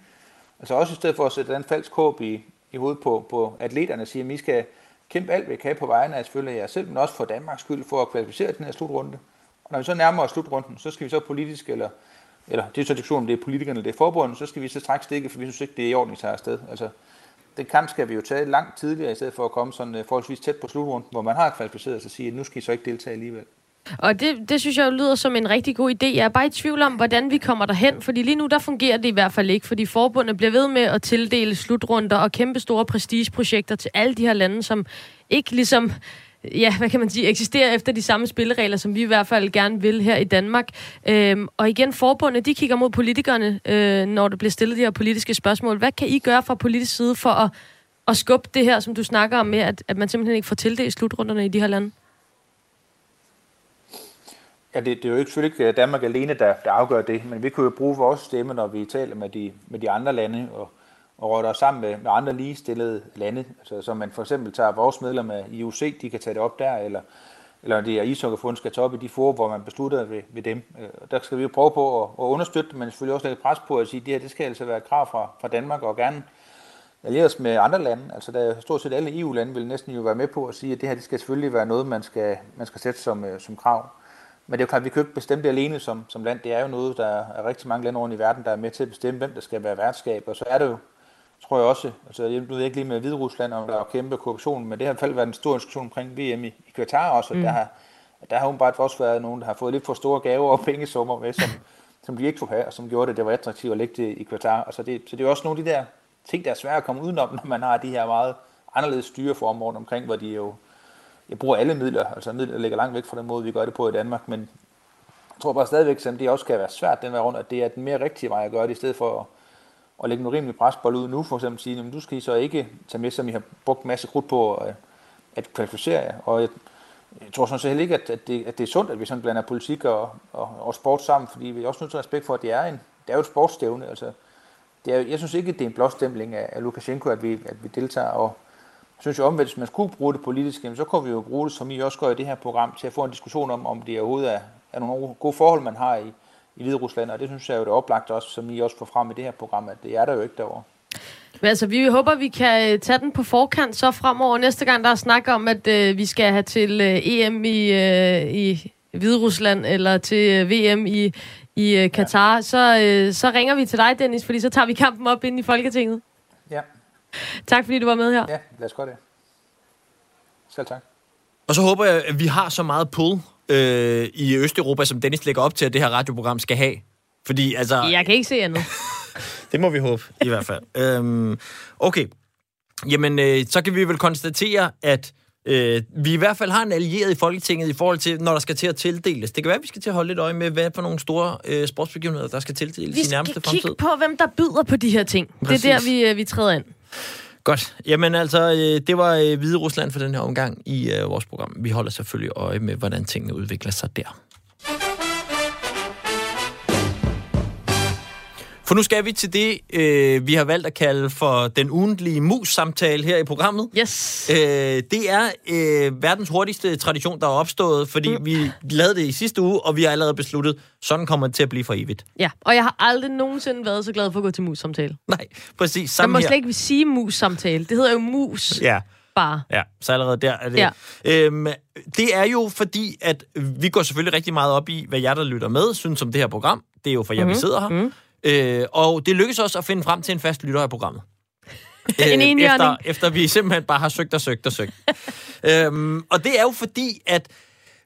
[SPEAKER 7] Altså også i stedet for at sætte den falsk håb i, i hovedet på, på atleterne og siger, at vi skal kæmpe alt, vi kan på vegne af selvfølgelig jer selv, men også for Danmarks skyld for at kvalificere den her slutrunde. Og når vi så nærmer os slutrunden, så skal vi så politisk, eller, eller det er så diskussion, om det er politikerne eller det er forbundet, så skal vi så straks stikke, for vi synes ikke, det er i orden, vi tager afsted. Altså, den kamp skal vi jo tage langt tidligere, i stedet for at komme sådan øh, forholdsvis tæt på slutrunden, hvor man har kvalificeret sig og sige, at nu skal I så ikke deltage alligevel.
[SPEAKER 2] Og det, det synes jeg lyder som en rigtig god idé. Jeg er bare i tvivl om, hvordan vi kommer derhen, fordi lige nu der fungerer det i hvert fald ikke, fordi forbundet bliver ved med at tildele slutrunder og kæmpe store prestigeprojekter til alle de her lande, som ikke ligesom ja, hvad kan man sige, eksisterer efter de samme spilleregler, som vi i hvert fald gerne vil her i Danmark. Øhm, og igen, forbundet, de kigger mod politikerne, øh, når der bliver stillet de her politiske spørgsmål. Hvad kan I gøre fra politisk side for at, at skubbe det her, som du snakker om med, at, at man simpelthen ikke får tildelt slutrunderne i de her lande?
[SPEAKER 7] Ja, det, det er jo ikke selvfølgelig ikke Danmark alene, der, der afgør det, men vi kunne jo bruge vores stemme, når vi taler med de, med de andre lande, og, og råder os sammen med, med andre ligestillede lande. Altså, så man for eksempel tager vores medlemmer i IOC, de kan tage det op der, eller, eller det er Ishockeyfonden skal tage op i de forum, hvor man beslutter ved, ved dem. Øh, og der skal vi jo prøve på at, at understøtte, men selvfølgelig også lægge pres på at sige, at det her det skal altså være et krav fra, fra Danmark, og gerne allieres med andre lande. Altså der er stort set alle EU-lande vil næsten jo være med på at sige, at det her det skal selvfølgelig være noget, man skal, man skal sætte som, øh, som krav. Men det er jo klart, at vi kan ikke bestemme det alene som, som land. Det er jo noget, der er rigtig mange lande rundt i verden, der er med til at bestemme, hvem der skal være værtskab. Og så er det jo, tror jeg også, altså jeg ved ikke lige med Hvide Rusland, om der er kæmpe korruption, men det har i hvert fald været en stor diskussion omkring VM i, i Qatar også, og mm. der har, der har åbenbart også været nogen, der har fået lidt for store gaver og pengesummer med, som, som de ikke kunne have, og som gjorde det, det var attraktivt at lægge det i Qatar. Altså det, så det er også nogle af de der ting, der er svære at komme udenom, når man har de her meget anderledes styreformer rundt omkring, hvor de jo jeg bruger alle midler, altså midler ligger langt væk fra den måde, vi gør det på i Danmark, men jeg tror bare stadigvæk, at det også skal være svært den vej rundt, at det er den mere rigtige vej at gøre det, i stedet for at, at lægge noget rimelig presbold ud nu, for eksempel sige, at du skal I så ikke tage med, som I har brugt en masse krudt på at, at kvalificere jer. Og jeg, jeg tror sådan set heller ikke, at, at, det, at det er sundt, at vi sådan blander politik og, og, og sport sammen, fordi vi er også nødt til respekt for, at det er, en, det er jo et sportsstævne. Altså, det er, jeg synes ikke, at det er en blåstempling af, af Lukashenko, at vi, at vi deltager, og jeg synes jo omvendt, hvis man skulle bruge det politisk, så kunne vi jo bruge det, som I også gør i det her program, til at få en diskussion om, om det overhovedet er, er nogle gode forhold, man har i, i Hvide Rusland, og det synes jeg jo, det er oplagt også, som I også får frem i det her program, at det er der jo ikke derovre.
[SPEAKER 2] Men altså, vi håber, vi kan øh, tage den på forkant så fremover. Næste gang, der er snak om, at øh, vi skal have til øh, EM i, øh, i Hvide Rusland, eller til øh, VM i, i øh, Katar, ja. så, øh, så ringer vi til dig, Dennis, fordi så tager vi kampen op ind i Folketinget.
[SPEAKER 7] Ja. [LAUGHS]
[SPEAKER 2] Tak, fordi du var med her.
[SPEAKER 7] Ja, lad os gøre det. Selv tak.
[SPEAKER 1] Og så håber jeg, at vi har så meget pull øh, i Østeuropa, som Dennis lægger op til, at det her radioprogram skal have. Fordi, altså...
[SPEAKER 2] Jeg kan ikke se andet. [LAUGHS]
[SPEAKER 1] det må vi håbe, i hvert fald. øhm, okay. Jamen, øh, så kan vi vel konstatere, at øh, vi i hvert fald har en allieret i Folketinget i forhold til, når der skal til at tildeles. Det kan være, at vi skal til at holde lidt øje med, hvad for nogle store øh, sportsbegivenheder, der skal tildeles i nærmeste fremtid.
[SPEAKER 2] Vi skal kigge på, hvem der byder på de her ting. Præcis. Det er der, vi, øh, vi træder ind.
[SPEAKER 1] Godt. Jamen altså, øh, det var øh, Hvide Rusland for den her omgang i øh, vores program. Vi holder selvfølgelig øje med, hvordan tingene udvikler sig der. For nu skal vi til det, øh, vi har valgt at kalde for den ugentlige mus-samtale her i programmet.
[SPEAKER 2] Yes.
[SPEAKER 1] Øh, det er øh, verdens hurtigste tradition, der er opstået, fordi mm. vi lavede det i sidste uge, og vi har allerede besluttet, sådan kommer det til at blive for evigt.
[SPEAKER 2] Ja, og jeg har aldrig nogensinde været så glad for at gå til mus-samtale.
[SPEAKER 1] Nej, præcis.
[SPEAKER 2] Sammen Man må her. slet ikke sige mus-samtale. Det hedder jo mus.
[SPEAKER 1] Ja.
[SPEAKER 2] bare.
[SPEAKER 1] Ja, så allerede der er det. Ja. Øhm, det er jo fordi, at vi går selvfølgelig rigtig meget op i, hvad jer, der lytter med, synes om det her program. Det er jo for jer, mm-hmm. vi sidder her. Mm-hmm. Øh, og det lykkes også at finde frem til en fast lytter af programmet. [LAUGHS]
[SPEAKER 2] en
[SPEAKER 1] øh, efter,
[SPEAKER 2] enhjørning.
[SPEAKER 1] efter vi simpelthen bare har søgt og søgt og søgt. [LAUGHS] øhm, og det er jo fordi, at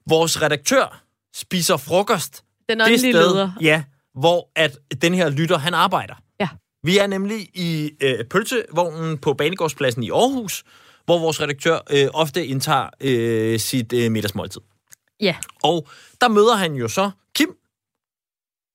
[SPEAKER 1] vores redaktør spiser frokost
[SPEAKER 2] Den
[SPEAKER 1] det sted,
[SPEAKER 2] leder.
[SPEAKER 1] ja, hvor at den her lytter, han arbejder.
[SPEAKER 2] Ja.
[SPEAKER 1] Vi er nemlig i øh, pølsevognen på Banegårdspladsen i Aarhus, hvor vores redaktør øh, ofte indtager øh, sit øh, middagsmåltid.
[SPEAKER 2] Ja.
[SPEAKER 1] Og der møder han jo så Kim,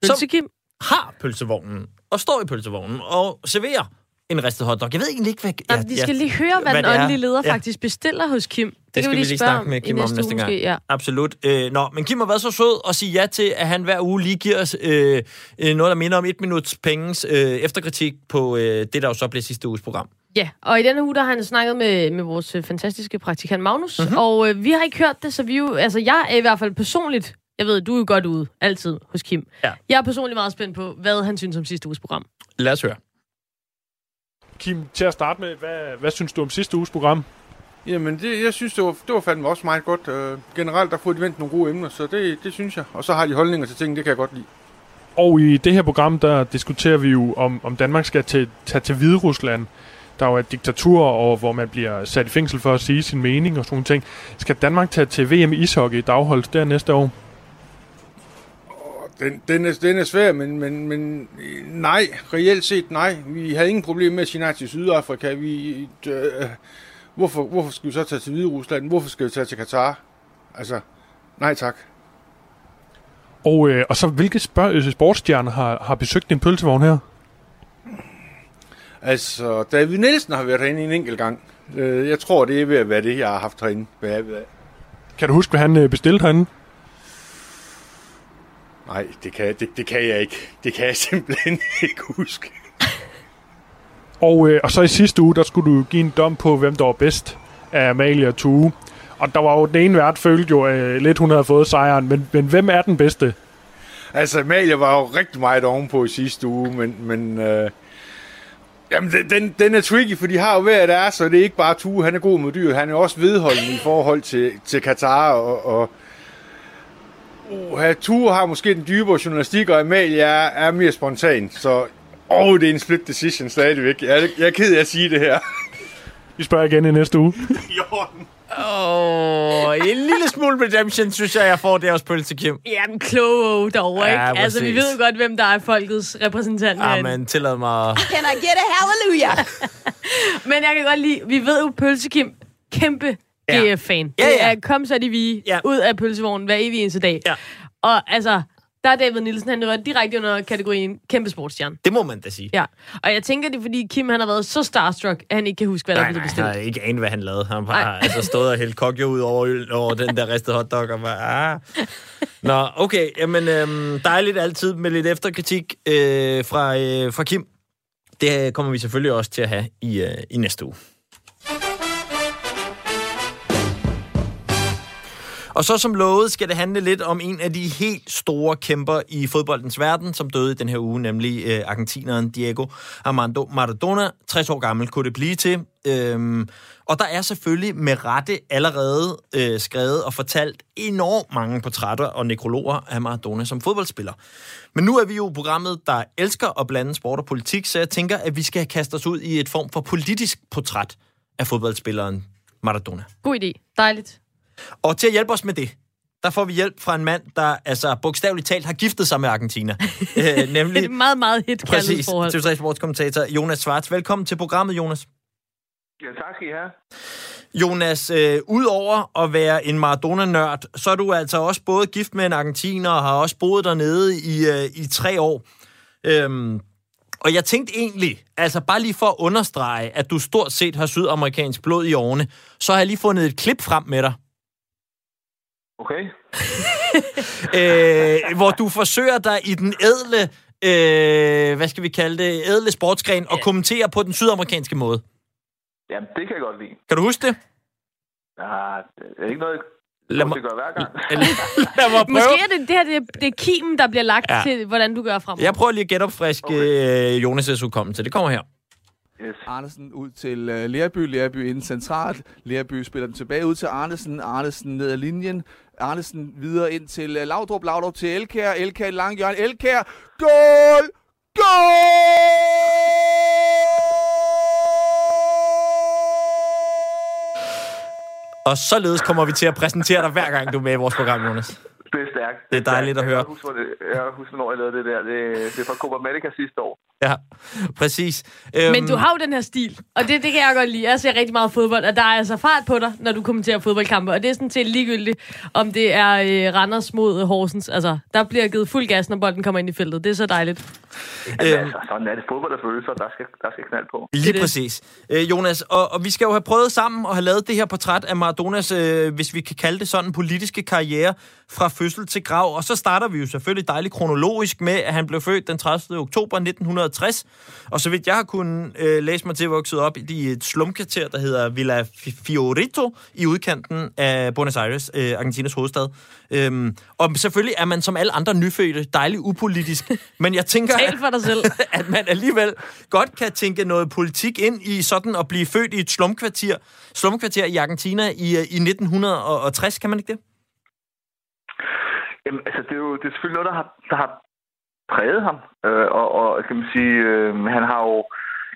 [SPEAKER 1] som
[SPEAKER 2] Pølsekim.
[SPEAKER 1] Har pølsevognen, og står i pølsevognen og serverer en ristet hotdog. Jeg ved egentlig ikke, hvad...
[SPEAKER 2] Ja, vi skal lige høre, hvad,
[SPEAKER 1] hvad
[SPEAKER 2] den åndelige leder
[SPEAKER 1] Ja.
[SPEAKER 2] faktisk bestiller hos Kim. Det,
[SPEAKER 1] Det
[SPEAKER 2] kan vi lige spørge
[SPEAKER 1] snakke med Kim om
[SPEAKER 2] næste,
[SPEAKER 1] næste gang.
[SPEAKER 2] Måske, ja.
[SPEAKER 1] Absolut. Øh, nå, men Kim har været så sød at sige ja til, at han hver uge lige giver os øh, øh, noget, der minder om et minuts penges øh, efterkritik på øh, det, der jo så bliver sidste uges program.
[SPEAKER 2] Ja, og i denne uge, der har han snakket med, med vores øh, fantastiske praktikant Magnus,
[SPEAKER 1] Mhm.
[SPEAKER 2] mm-hmm. og øh, vi har ikke hørt det, så vi jo, altså jeg er i hvert fald personligt, jeg ved, du er jo godt ude, altid, hos Kim.
[SPEAKER 1] Ja.
[SPEAKER 2] Jeg er personligt meget spændt på, hvad han synes om sidste uges program.
[SPEAKER 1] Lad os høre.
[SPEAKER 8] Kim, til at starte med, hvad, hvad synes du om sidste uges program?
[SPEAKER 9] Jamen, det, jeg synes, det var, det var fandme også meget godt. Øh, generelt, der får de vendt nogle gode emner, så det, det synes jeg. Og så har de holdninger til ting, det kan jeg godt lide.
[SPEAKER 8] Og i det her program, der diskuterer vi jo, om, om Danmark skal til, tage til Hvide Rusland. Der jo er et diktatur, og hvor man bliver sat i fængsel for at sige sin mening og sådan nogle ting. Skal Danmark tage til VM i ishockey, der afholdes der næste år?
[SPEAKER 9] Den, den, er, den er svær, men, men, men nej, reelt set nej. Vi havde ingen problem med at sige nej til Sydafrika. Vi, øh, hvorfor, hvorfor skal vi så tage til Hvide Rusland? Hvorfor skal vi tage til Katar? Altså, nej tak.
[SPEAKER 8] Og, øh, og så, hvilke spørg- øh, sportsstjerner har, har besøgt din pølsevogn her?
[SPEAKER 9] Altså, David Nielsen har været herinde en enkelt gang. Øh, jeg tror, det er ved at være det, jeg har haft herinde. Hvad jeg ved af.
[SPEAKER 8] Kan du huske, hvad han øh, bestilte herinde?
[SPEAKER 9] Nej, det kan, det, det kan jeg ikke. Det kan jeg [LAUGHS] simpelthen ikke huske.
[SPEAKER 8] Og, øh, og så i sidste uge, der skulle du give en dom på, hvem der var bedst af Amalie og Tue. Og der var jo den ene vært, følte jo øh, lidt, hun havde fået sejren. Men, men hvem er den bedste?
[SPEAKER 9] Altså, Amalie var jo rigtig meget ovenpå i sidste uge, men, men øh, jamen, den- den, er tricky, for de har jo hver deres, så det er ikke bare Tue, han er god mod dyr, han er også vedholdende i forhold til, til Katar, og, og uh, Tue har måske den dybere journalistik, og Amalie er, er mere spontan, så åh, det er en split decision stadigvæk. Jeg, er- jeg er ked af at sige det her.
[SPEAKER 8] Vi spørger igen i næste uge. [LAUGHS]
[SPEAKER 1] Åh, oh, en lille smule redemption, synes jeg, jeg får det hos Pølse Kim.
[SPEAKER 2] Ja, den kloge derovre,
[SPEAKER 1] Ja,
[SPEAKER 2] ikke? Altså, vi ved jo godt, hvem der er folkets repræsentant
[SPEAKER 1] Ah,
[SPEAKER 2] herinde.
[SPEAKER 1] men tillad mig...
[SPEAKER 2] Can I get a hallelujah? [LAUGHS] Men jeg kan godt lide, vi ved jo, Pølse Kim, kæmpe
[SPEAKER 1] Ja.
[SPEAKER 2] GF-fan.
[SPEAKER 1] Ja,
[SPEAKER 2] Det
[SPEAKER 1] ja.
[SPEAKER 2] er, kom så de vi
[SPEAKER 1] Ja.
[SPEAKER 2] ud af pølsevognen hver evig eneste dag.
[SPEAKER 1] Ja.
[SPEAKER 2] Og altså, der er David Nielsen, han er direkte under kategorien kæmpe sportsstjerne.
[SPEAKER 1] Det må man da sige.
[SPEAKER 2] Ja. Og jeg tænker, det er fordi Kim han har været så starstruck, at han ikke kan huske, hvad der
[SPEAKER 1] Nej,
[SPEAKER 2] er blevet
[SPEAKER 1] nej,
[SPEAKER 2] bestilt.
[SPEAKER 1] han har ikke anet, hvad han lavede. Han bare
[SPEAKER 2] Nej.
[SPEAKER 1] altså, stået og hældt kokjo ud over, øl, over den der ristede hotdog og bare, ah. Nå, okay. Jamen, øhm, dejligt altid med lidt efterkritik øh, fra, øh, fra Kim. Det kommer vi selvfølgelig også til at have i, øh, i næste uge. Og så som lovet skal det handle lidt om en af de helt store kæmper i fodboldens verden, som døde i den her uge, nemlig øh, argentineren Diego Armando Maradona. 60 år gammel kunne det blive til. Øhm, og der er selvfølgelig med rette allerede øh, skrevet og fortalt enormt mange portrætter og nekrologer af Maradona som fodboldspiller. Men nu er vi jo programmet, der elsker at blande sport og politik, så jeg tænker, at vi skal kaste os ud i et form for politisk portræt af fodboldspilleren Maradona.
[SPEAKER 2] God idé. Dejligt.
[SPEAKER 1] Og til at hjælpe os med det, der får vi hjælp fra en mand, der altså bogstaveligt talt har giftet sig med Argentina. [LAUGHS] øh, nemlig
[SPEAKER 2] Et meget, meget hit
[SPEAKER 1] præcis
[SPEAKER 2] forhold.
[SPEAKER 1] TV3 Sportskommentator Jonas Svarts. Velkommen til programmet, Jonas.
[SPEAKER 5] Ja, tak skal I have.
[SPEAKER 1] Jonas, øh, udover at være en Maradona-nørd, så er du altså også både gift med en argentiner og har også boet dernede i, øh, i tre år. Øhm, og jeg tænkte egentlig, altså bare lige for at understrege, at du stort set har sydamerikansk blod i årene, så har jeg lige fundet et klip frem med dig,
[SPEAKER 5] Okay. [LAUGHS]
[SPEAKER 1] øh, hvor du forsøger dig i den ædle, øh, hvad skal vi kalde det, ædle sportsgren, og kommentere på den sydamerikanske måde.
[SPEAKER 5] Jamen, det kan jeg godt lide.
[SPEAKER 1] Kan du huske det?
[SPEAKER 5] Ja, det er ikke noget,
[SPEAKER 1] Lad mig,
[SPEAKER 5] gøre hver gang. [LAUGHS]
[SPEAKER 1] lad mig prøve.
[SPEAKER 2] Måske er det det her, det, er- det er kimen, der bliver lagt
[SPEAKER 1] Ja.
[SPEAKER 2] ja. til, hvordan du gør fremover.
[SPEAKER 1] Jeg prøver lige at genopfriske okay. øh, Jonas' hukommelse. Det kommer her.
[SPEAKER 10] Yes. Arnesen ud til uh, Lærby, Lærby ind centralt. Lærby spiller den tilbage ud til Arnesen. Arnesen ned ad linjen. Arnesen videre ind til uh, Laudrup. Laudrup til Elkær. Elkær i lang hjørne. Elkær. Goal! Goal!
[SPEAKER 1] Og således kommer vi til at præsentere dig hver gang, du er med i vores program, Jonas.
[SPEAKER 11] Det er stærkt.
[SPEAKER 1] Det er dejligt at høre.
[SPEAKER 11] Jeg husker, det, jeg husker, hvornår jeg lavede det der. Det, det er fra Copa America sidste år.
[SPEAKER 1] Ja, præcis.
[SPEAKER 2] Men du har jo den her stil, og det, det kan jeg godt lide. Jeg ser rigtig meget fodbold, og der er altså fart på dig, når du kommenterer fodboldkampe, og det er sådan set ligegyldigt, om det er øh, Randers mod Horsens. Altså, der bliver givet fuld gas, når bolden kommer ind i feltet. Det er så dejligt.
[SPEAKER 11] Altså, altså, sådan er det fodbold og følelser, der skal, der skal knald på.
[SPEAKER 1] Lige det præcis. Øh, Jonas, og, og vi skal jo have prøvet sammen at have lavet det her portræt af Maradonas, øh, hvis vi kan kalde det sådan, politiske karriere fra fødsel til grav. Og så starter vi jo selvfølgelig dejligt kronologisk med, at han blev født den 30. oktober 1960. Og så vidt jeg har kunnet øh, læse mig til, vokset op i et slumkvarter, der hedder Villa Fiorito, i udkanten af Buenos Aires, øh, Argentinas hovedstad. Øhm, og selvfølgelig er man som alle andre nyfødte dejligt upolitisk. [LAUGHS] Men jeg tænker,
[SPEAKER 2] Tal for dig selv. [LAUGHS]
[SPEAKER 1] at man alligevel godt kan tænke noget politik ind i sådan at blive født i et slumkvarter, slumkvarter i Argentina i, i 1960. Kan man ikke det?
[SPEAKER 11] Jamen, altså, det er jo det er selvfølgelig noget, der har, der har præget ham. Øh, og, og kan man sige, øh, han har jo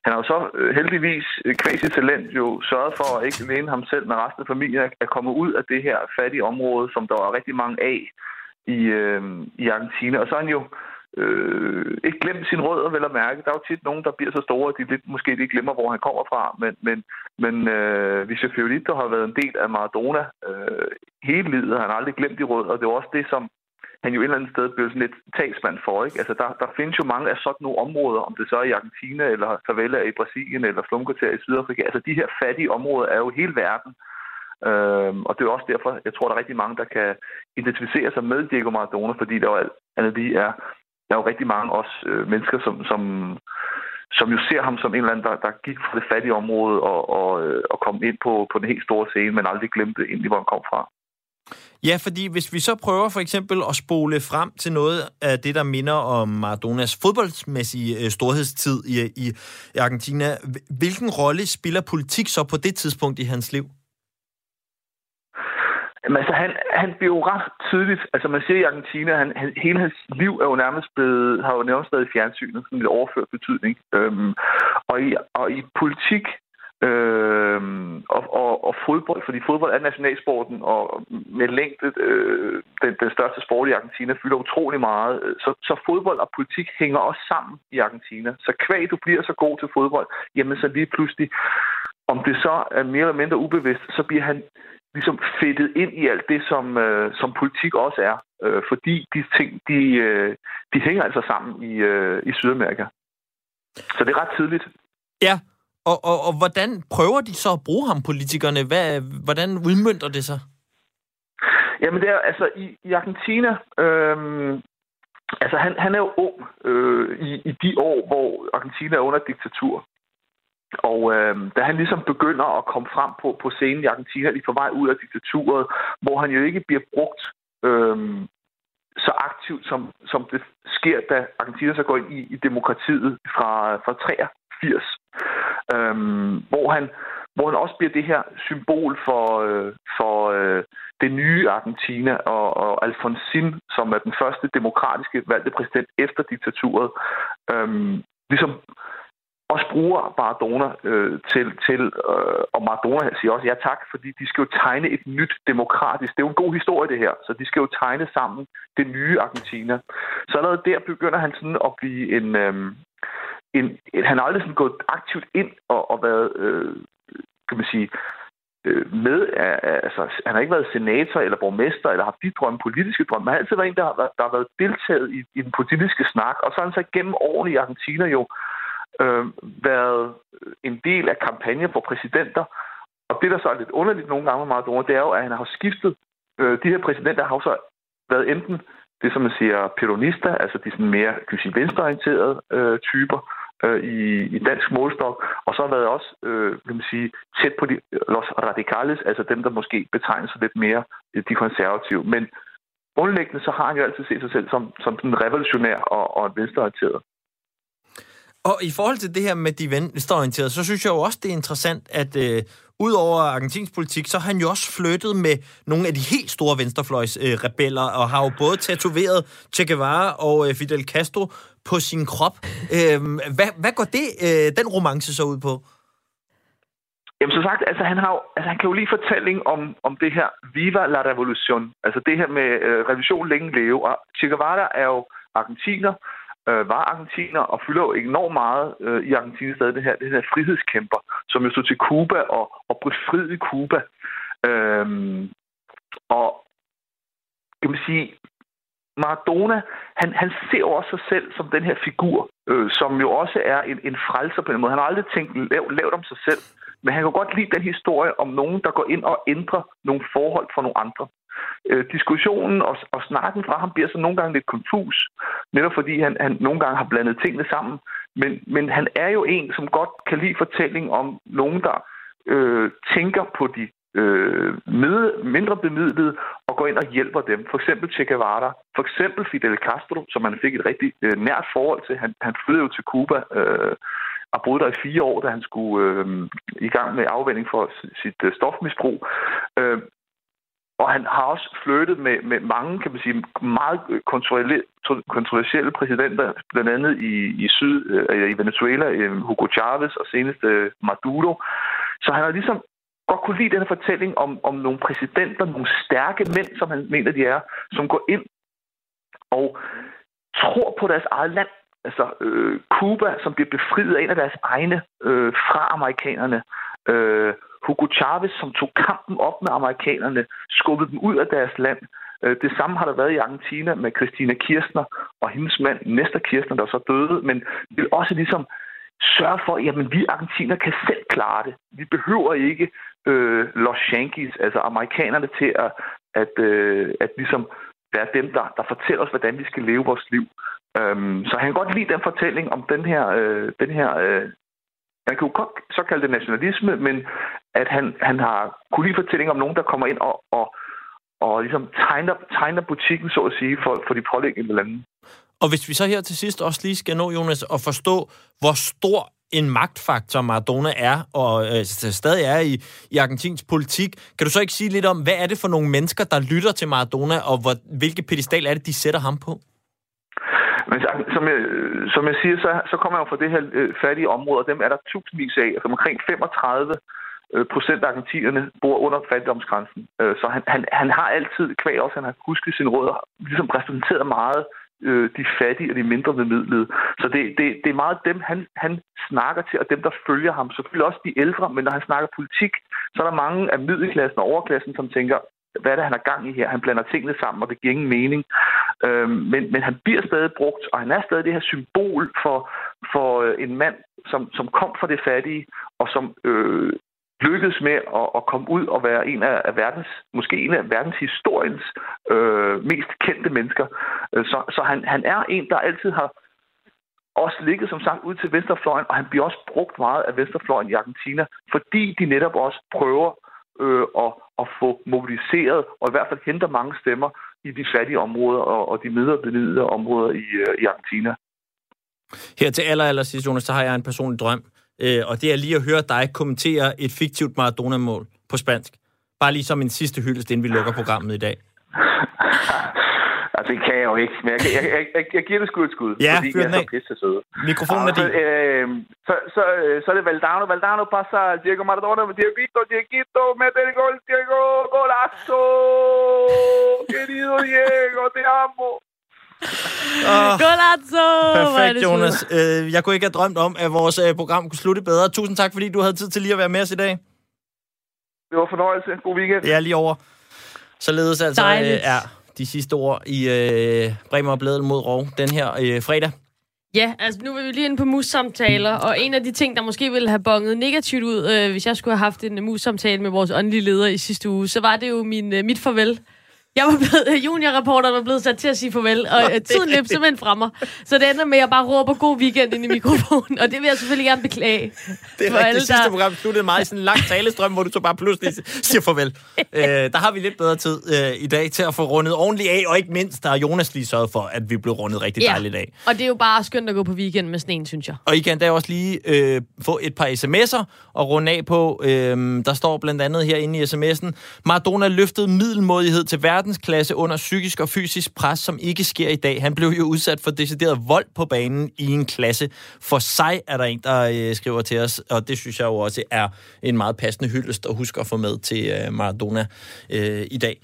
[SPEAKER 11] han har jo så øh, heldigvis øh, kvæs talent jo sørget for at ikke alene ham selv, men resten af familien at komme ud af det her fattige område, som der var rigtig mange af i, øh, i Argentina. Og så er han jo øh, ikke glemt sin rødder, vel at mærke. Der er jo tit nogen, der bliver så store, at de lidt, måske ikke glemmer, hvor han kommer fra. Men, men, men øh, Vice Fiorito har været en del af Maradona øh, hele livet. Han har aldrig glemt de rødder, og det er også det, som han jo et eller andet sted blev sådan lidt talsmand for. Ikke? Altså, der, der findes jo mange af sådan nogle områder, om det så er i Argentina, eller favela i Brasilien, eller slumkvarter i Sydafrika. Altså, de her fattige områder er jo hele verden. Øhm, og det er også derfor, jeg tror, der er rigtig mange, der kan identificere sig med Diego Maradona, fordi der jo alt lige er, der er jo rigtig mange også øh, mennesker, som, som, som jo ser ham som en eller anden, der, der gik fra det fattige område og, og, øh, og kom ind på, på den helt store scene, men aldrig glemte egentlig, hvor han kom fra.
[SPEAKER 1] Ja, fordi hvis vi så prøver for eksempel at spole frem til noget af det, der minder om Maradonas fodboldmæssige øh, storhedstid i, i Argentina, hvilken rolle spiller politik så på det tidspunkt i hans liv?
[SPEAKER 11] Jamen, altså, han, han blev jo ret tidligt, altså man siger i Argentina, han, han, hele hans liv er jo nærmest blevet, har jo nærmest været i fjernsynet, sådan lidt overført betydning. Øhm, og, i, og i politik, Øh, og, og, og fodbold, fordi fodbold er nationalsporten, og med længde øh, den, den største sport i Argentina fylder utrolig meget. Så, så fodbold og politik hænger også sammen i Argentina. Så kvæg du bliver så god til fodbold, jamen så lige pludselig, om det så er mere eller mindre ubevidst, så bliver han ligesom fedtet ind i alt det, som, øh, som politik også er. Øh, fordi de ting, de, øh, de hænger altså sammen i, øh, i Sydamerika. Så det er ret tidligt.
[SPEAKER 1] Ja, og, og, og hvordan prøver de så at bruge ham, politikerne? Hvad, hvordan udmyndter det sig?
[SPEAKER 11] Jamen, det er altså i, i Argentina... Øhm, altså, han, han er jo ung øh, i, i de år, hvor Argentina er under diktatur. Og øh, da han ligesom begynder at komme frem på, på scenen i Argentina, lige på vej ud af diktaturet, hvor han jo ikke bliver brugt øh, så aktivt, som, som det sker, da Argentina så går ind i, i demokratiet fra, fra 83 øhm, hvor han hvor han også bliver det her symbol for, øh, for øh, det nye Argentina, og, og Alfonsin, som er den første demokratiske valgte præsident efter diktaturet, øhm, ligesom også bruger Maradona øh, til, til øh, og Maradona siger også ja tak, fordi de skal jo tegne et nyt demokratisk, det er jo en god historie det her, så de skal jo tegne sammen det nye Argentina. Så allerede der begynder han sådan at blive en, øh, en, en, han har aldrig sådan gået aktivt ind og, og været, øh, kan man sige, øh, med, altså, han har ikke været senator eller borgmester, eller haft de drømme, politiske drømme. Han har altid været en, der har, der har været deltaget i, i den politiske snak, og så har han så gennem årene i Argentina jo øh, været en del af kampagnen for præsidenter. Og det, der så er lidt underligt nogle gange med Maradona, det er jo, at han har skiftet. Øh, de her præsidenter har jo så været enten det, som man siger, peronister, altså de sådan mere kan sige, venstreorienterede øh, typer, øh, i, i dansk målstok, og så har været også, øh, man sige, tæt på de los radicales, altså dem, der måske betegner sig lidt mere øh, de konservative. Men grundlæggende så har han jo altid set sig selv som, som den revolutionær og, og en venstreorienteret.
[SPEAKER 1] Og i forhold til det her med de venstreorienterede, så synes jeg jo også, det er interessant, at øh, udover argentinsk politik, så har han jo også flyttet med nogle af de helt store venstrefløjs øh, rebeller, og har jo både tatoveret Che Guevara og øh, Fidel Castro på sin krop. Øh, hvad, hvad går det, øh, den romance så ud på?
[SPEAKER 11] Jamen som sagt, altså han, har jo, altså han kan jo lige fortælling om, om det her Viva la Revolution, altså det her med øh, revolution længe leve, og Che Guevara er jo argentiner, øh, var argentiner og fylder jo enormt meget øh, i Argentina stadig det her, det her frihedskæmper, som jo stod til Cuba og, og befriede Cuba. Øhm, og kan man sige, Maradona, han, han ser jo også sig selv som den her figur, øh, som jo også er en, en frelser på en måde. Han har aldrig tænkt lav, lavt om sig selv, men han kan godt lide den historie om nogen, der går ind og ændrer nogle forhold for nogle andre. Øh, diskussionen og, og snakken fra ham bliver så nogle gange lidt konfus, netop fordi han, han nogle gange har blandet tingene sammen. Men, men han er jo en, som godt kan lide fortælling om nogen, der øh, tænker på de øh, med, mindre bemidlede og går ind og hjælper dem. For eksempel Che Guevara, for eksempel Fidel Castro, som han fik et rigtig øh, nært forhold til. Han, han flyttede jo til Cuba øh, og boede der i fire år, da han skulle øh, i gang med afvænding for sit øh, stofmisbrug. Øh, og han har også flyttet med, med mange, kan man sige, meget kontroversielle præsidenter, blandt andet i, i Syd, øh, i Venezuela, øh, Hugo Chavez og senest øh, Maduro. Så han har ligesom godt kunne lide den her fortælling om, om nogle præsidenter, nogle stærke mænd, som han mener, de er, som går ind og tror på deres eget land. Altså øh, Cuba, som bliver befriet af en af deres egne øh, fra amerikanerne. Øh, Hugo Chavez, som tog kampen op med amerikanerne, skubbede dem ud af deres land. Øh, det samme har der været i Argentina med Christina Kirchner og hendes mand, Nestor Kirchner, der så døde, men vil også ligesom sørge for, at vi argentiner kan selv klare det. Vi behøver ikke øh, Los Yankees, altså amerikanerne, til at, at, øh, at ligesom være dem, der, der fortæller os, hvordan vi skal leve vores liv. Øhm, så han kan godt lide den fortælling om den her, øh, den her øh, man kan jo godt så kalde det nationalisme, men at han, han har kunne lide fortælling om nogen, der kommer ind og, og, og ligesom tegner, tegner butikken, så at sige, for, for de pålæggende lande.
[SPEAKER 1] Og hvis vi så her til sidst også lige skal nå, Jonas, at forstå, hvor stor en magtfaktor Maradona er, og øh, stadig er i, i argentinsk politik. Kan du så ikke sige lidt om, hvad er det for nogle mennesker, der lytter til Maradona, og hvor, hvilke pedestal er det, de sætter ham på?
[SPEAKER 11] Men som jeg, som jeg siger, så, så kommer jeg jo fra det her øh, fattige område, og dem er der tusindvis af. Altså omkring 35 øh, Øh, procent af argentinerne bor under fattigdomsgrænsen. Øh, så han, han, han har altid, kvæg også, han har husket sine rødder, ligesom repræsenteret meget øh, de fattige og de mindre bemidlede. Så det, det, det er meget dem, han, han snakker til, og dem, der følger ham. Selvfølgelig også de ældre, men når han snakker politik, så er der mange af middelklassen og overklassen, som tænker, hvad er det, han har gang i her? Han blander tingene sammen, og det giver ingen mening. Øhm, men, men han bliver stadig brugt, og han er stadig det her symbol for, for øh, en mand, som, som kom fra det fattige, og som øh, lykkedes med at, at komme ud og være en af, verdens, måske en af verdenshistoriens øh, mest kendte mennesker. Øh, så, så han, han er en, der altid har også ligget, som sagt, ud til venstrefløjen, og han bliver også brugt meget af venstrefløjen i Argentina, fordi de netop også prøver øh, at, at få mobiliseret, og i hvert fald henter mange stemmer i de fattige områder og, og de middelbemidlede områder i, øh, i Argentina.
[SPEAKER 1] Her til aller, aller sidst, Jonas, så har jeg en personlig drøm, øh, og det er lige at høre dig kommentere et fiktivt Maradona-mål på spansk. Bare lige som en sidste hyldest, inden vi lukker programmet i dag. [LAUGHS]
[SPEAKER 11] Altså, det kan jeg jo ikke, men jeg, jeg, jeg, jeg, jeg giver det skud et skud,
[SPEAKER 1] ja,
[SPEAKER 11] fordi jeg er så pisse søde.
[SPEAKER 1] Mikrofonen er din.
[SPEAKER 11] Øh, så, så, så er det Valdano. Valdano passer Diego Maradona, Dieguito, Dieguito, mete el gol, Diego, golazo! [LAUGHS] Querido Diego, te amo!
[SPEAKER 2] Oh, Golazzo!
[SPEAKER 1] Perfekt, Jonas. Uh, jeg kunne ikke have drømt om, at vores uh, program kunne slutte bedre. Tusind tak, fordi du havde tid til lige at være med os i dag.
[SPEAKER 11] Det var fornøjelse. God weekend.
[SPEAKER 1] Ja, lige over. Således altså uh, er de sidste ord i øh, Bremer og Blædel mod Rov den her øh, fredag.
[SPEAKER 2] Ja, altså nu er vi lige inde på mus-samtaler, og en af de ting, der måske ville have bonget negativt ud, øh, hvis jeg skulle have haft en mus-samtale med vores åndelige leder i sidste uge, så var det jo min, øh, mit farvel. Jeg var blevet, [LAUGHS] juniorreporteren var blevet sat til at sige farvel, og
[SPEAKER 1] Nå,
[SPEAKER 2] øh, tiden løb simpelthen fra mig. Så det ender med, at jeg bare råber god weekend ind i mikrofonen, og det vil jeg selvfølgelig gerne beklage.
[SPEAKER 1] Det er rigtigt.
[SPEAKER 2] alle,
[SPEAKER 1] Det sidste
[SPEAKER 2] der-
[SPEAKER 1] program sluttede meget i sådan en lang talestrøm, hvor du så bare pludselig siger farvel. [LAUGHS] øh, der har vi lidt bedre tid øh, i dag til at få rundet ordentligt af, og ikke mindst, der har Jonas lige sørget for, at vi blev rundet rigtig dejligt af.
[SPEAKER 2] og det er jo bare skønt at gå på weekend med sådan en, synes jeg.
[SPEAKER 1] Og I kan da også lige øh, få et par sms'er og runde af på. Øh, der står blandt andet herinde i sms'en, Maradona løftede middelmodighed til verdensklasse under psykisk og fysisk pres, som ikke sker i dag. Han blev jo udsat for decideret vold på banen i en klasse. For sig er der en, der øh, skriver til os, og det synes jeg jo også er en meget passende hyldest at huske at få med til øh, Maradona øh, i dag.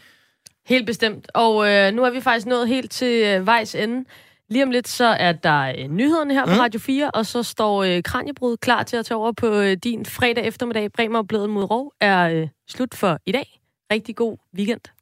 [SPEAKER 2] Helt bestemt. Og øh, nu er vi faktisk nået helt til øh, vejs ende. Lige om lidt, så er der øh, nyhederne her på
[SPEAKER 1] Mm.
[SPEAKER 2] Radio 4, og så står øh, Kranjebrud klar til at tage over på øh, din fredag eftermiddag. Bremer og Blevet mod Rov er øh, slut for i dag. Rigtig god weekend.